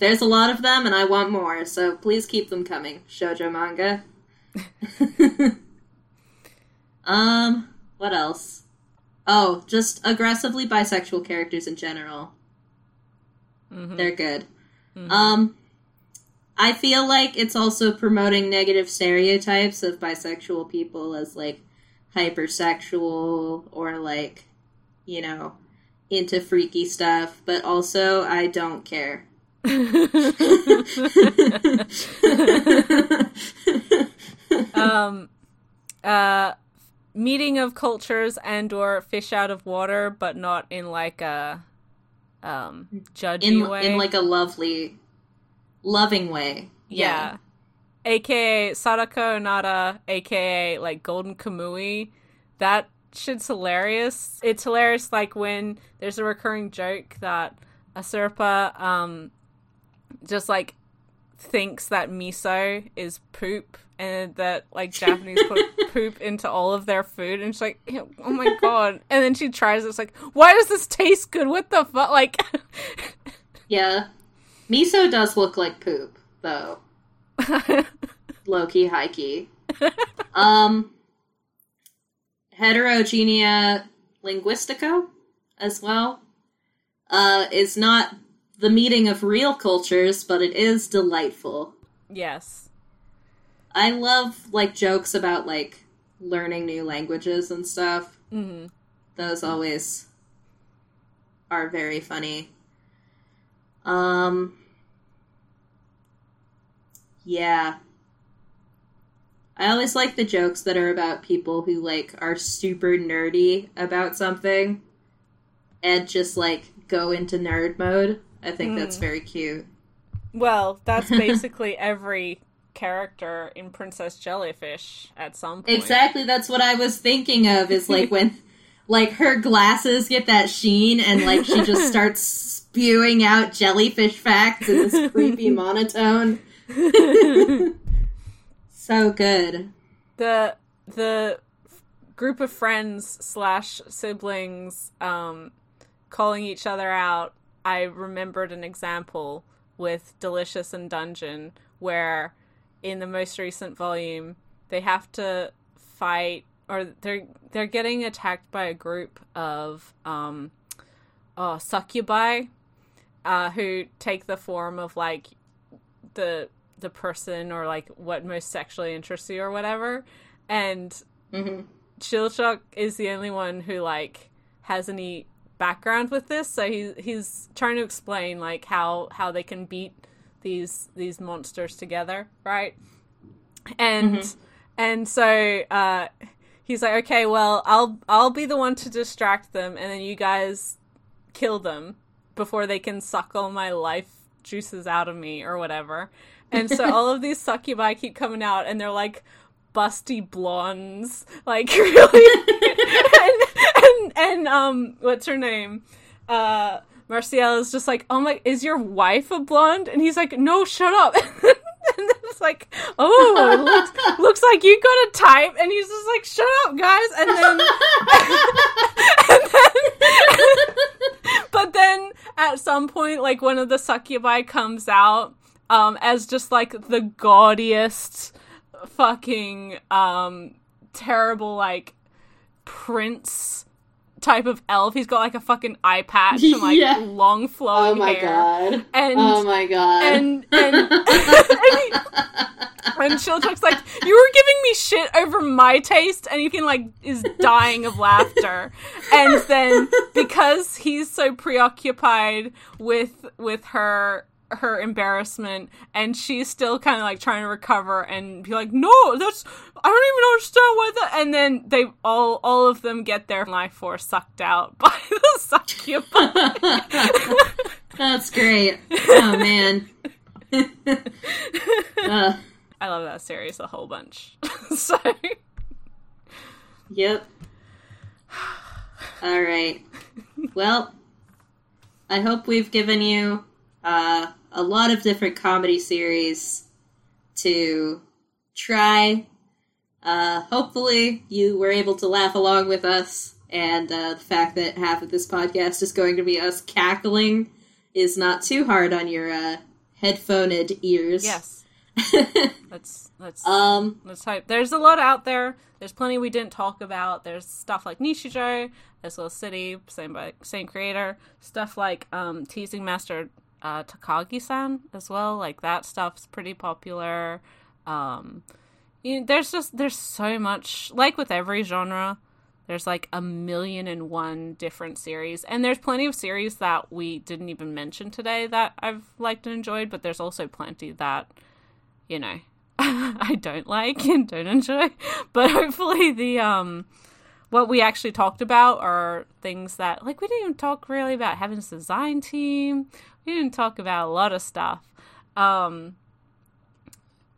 Speaker 2: There's a lot of them, and I want more, so please keep them coming. Shoujo manga. Um, what else? Oh, just aggressively bisexual characters in general. Mm-hmm. They're good. Mm-hmm. Um, I feel like it's also promoting negative stereotypes of bisexual people as like hypersexual or like, you know, into freaky stuff, but also I don't care.
Speaker 1: um uh meeting of cultures and or fish out of water, but not in like a um judgy
Speaker 2: in,
Speaker 1: way.
Speaker 2: In like a lovely, loving way.
Speaker 1: Yeah. yeah. AKA Sadako Nada, aka like Golden Kamui. That shit's hilarious. It's hilarious like when there's a recurring joke that Asirpa um just like thinks that miso is poop and that like Japanese put poop into all of their food and she's like oh my god. And then she tries it's like why does this taste good? What the fuck like
Speaker 2: yeah. Miso does look like poop though. Low key high key um Heterogenia Linguistico as well uh is not the meeting of real cultures, but it is delightful.
Speaker 1: Yes.
Speaker 2: I love like jokes about like learning new languages and stuff.
Speaker 1: Mm-hmm.
Speaker 2: Those always are very funny. Um Yeah. I always like the jokes that are about people who like are super nerdy about something and just like go into nerd mode. I think mm. that's hmm. very cute.
Speaker 1: Well, that's basically every character in Princess Jellyfish at some point.
Speaker 2: Exactly, that's what I was thinking of is like when like her glasses get that sheen and like she just starts spewing out jellyfish facts in this creepy monotone. so good.
Speaker 1: The the group of friends slash siblings um calling each other out I remembered an example with Delicious in Dungeon where in the most recent volume they have to fight or they're they're getting attacked by a group of um oh succubi uh who take the form of like the the person or like what most sexually interests you or whatever. And
Speaker 2: mm-hmm.
Speaker 1: Chilchuck is the only one who like has any background with this, so he's he's trying to explain like how how they can beat these these monsters together, right? And mm-hmm. and so uh, he's like, okay, well, I'll I'll be the one to distract them, and then you guys kill them before they can suck all my life juices out of me or whatever. And so all of these succubi keep coming out, and they're like busty blondes, like really. and, and, um, what's her name? Uh, Marcille is just like, oh my, is your wife a blonde? And he's like, no, shut up. and then it's like, oh, it looks, looks like you got a type. And he's just like, shut up, guys. And then, and then but then at some point, like one of the succubi comes out um, as just like the gaudiest fucking um, terrible like prince type of elf. He's got like a fucking eye patch and like yeah. long flowing hair.
Speaker 2: oh my
Speaker 1: hair.
Speaker 2: God.
Speaker 1: And
Speaker 2: oh my god.
Speaker 1: And and and, he, and like, you were giving me shit over my taste, and you can like is dying of laughter. And then because he's so preoccupied with with her her embarrassment and she's still kind of like trying to recover and be like no that's i don't even understand why that and then they all all of them get their life force sucked out by the succubus
Speaker 2: that's great. Oh man.
Speaker 1: Uh. i love that series a whole bunch. So
Speaker 2: yep. All right. Well i hope we've given you uh a lot of different comedy series to try. Uh, hopefully, you were able to laugh along with us, and uh, the fact that half of this podcast is going to be us cackling is not too hard on your uh, headphoned ears.
Speaker 1: Yes. let's let's
Speaker 2: um
Speaker 1: let's hope. There's a lot out there. There's plenty we didn't talk about. There's stuff like Nichijou, as well as City, same by same creator. Stuff like um, Teasing Master uh, Takagi-san as well. Like that stuff's pretty popular. Um, you know, there's just there's so much like with every genre. There's like a million and one different series, and there's plenty of series that we didn't even mention today that I've liked and enjoyed. But there's also plenty that, you know, I don't like and don't enjoy. But hopefully the um what we actually talked about are things that like we didn't even talk really about Heaven's design team we didn't talk about a lot of stuff. Um,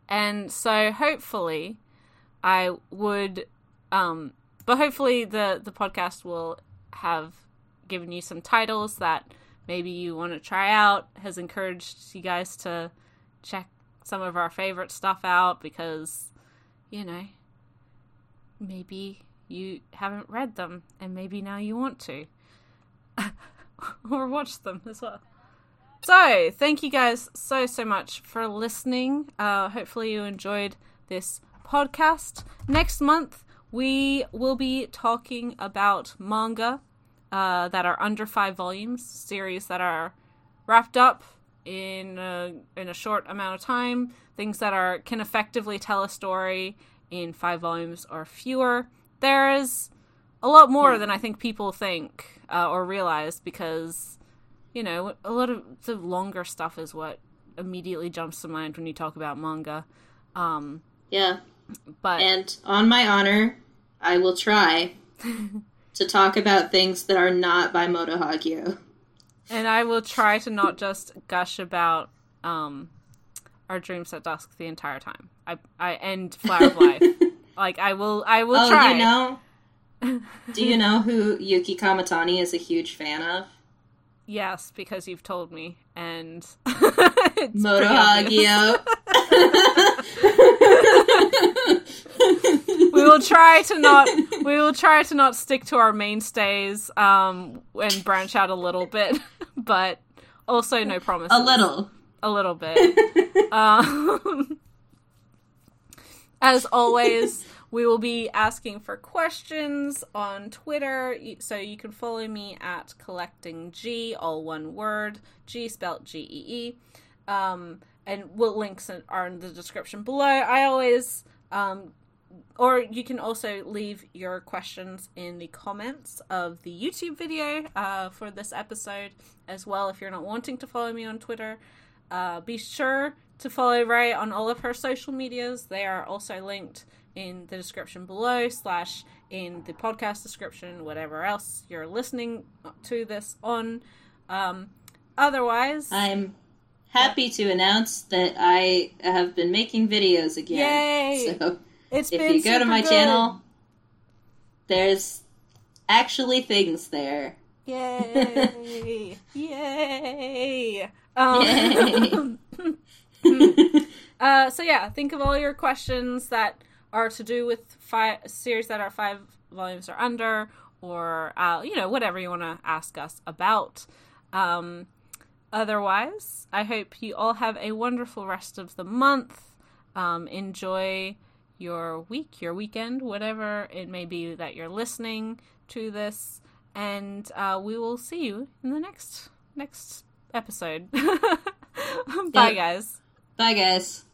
Speaker 1: and so hopefully I would, um, but hopefully the, the podcast will have given you some titles that maybe you want to try out, has encouraged you guys to check some of our favorite stuff out because, you know, maybe you haven't read them and maybe now you want to. or watch them as well. So, thank you guys so, so much for listening. Uh, hopefully, you enjoyed this podcast. Next month, we will be talking about manga uh, that are under five volumes, series that are wrapped up in a, in a short amount of time, things that are can effectively tell a story in five volumes or fewer. There is a lot more than I think people think uh, or realize because you know, a lot of the longer stuff is what immediately jumps to mind when you talk about manga. Um,
Speaker 2: yeah.
Speaker 1: But
Speaker 2: and on my honor, I will try to talk about things that are not by Moto Hagio.
Speaker 1: And I will try to not just gush about um, our dreams at dusk the entire time. I I end Flower of Life. like I will I will
Speaker 2: oh,
Speaker 1: try.
Speaker 2: You know? Do you know who Yuki Kamitani is a huge fan of?
Speaker 1: Yes, because you've told me, and
Speaker 2: Moto Hagio.
Speaker 1: we will try to not. We will try to not stick to our mainstays, um, and branch out a little bit, but also no promises.
Speaker 2: A little,
Speaker 1: a little bit. um, as always. We will be asking for questions on Twitter, so you can follow me at collecting G, all one word, G spelled G E E. Um, and will links are in the description below. I always um, or you can also leave your questions in the comments of the YouTube video uh, for this episode as well. If you're not wanting to follow me on Twitter, uh, be sure to follow Ray on all of her social medias. They are also linked in the description below, slash in the podcast description, whatever else you're listening to this on. Um, otherwise,
Speaker 2: I'm happy to announce that I have been making videos again.
Speaker 1: Yay!
Speaker 2: So
Speaker 1: it's
Speaker 2: if you go to my
Speaker 1: good.
Speaker 2: channel, there's actually things there.
Speaker 1: Yay! Yay! Um, Yay. uh, so yeah, think of all your questions that are to do with five series that are five volumes or under, or uh, you know whatever you want to ask us about. Um, otherwise, I hope you all have a wonderful rest of the month. Um, enjoy your week, your weekend, whatever it may be that you're listening to this, and uh, we will see you in the next next episode. Bye, guys.
Speaker 2: Bye, guys.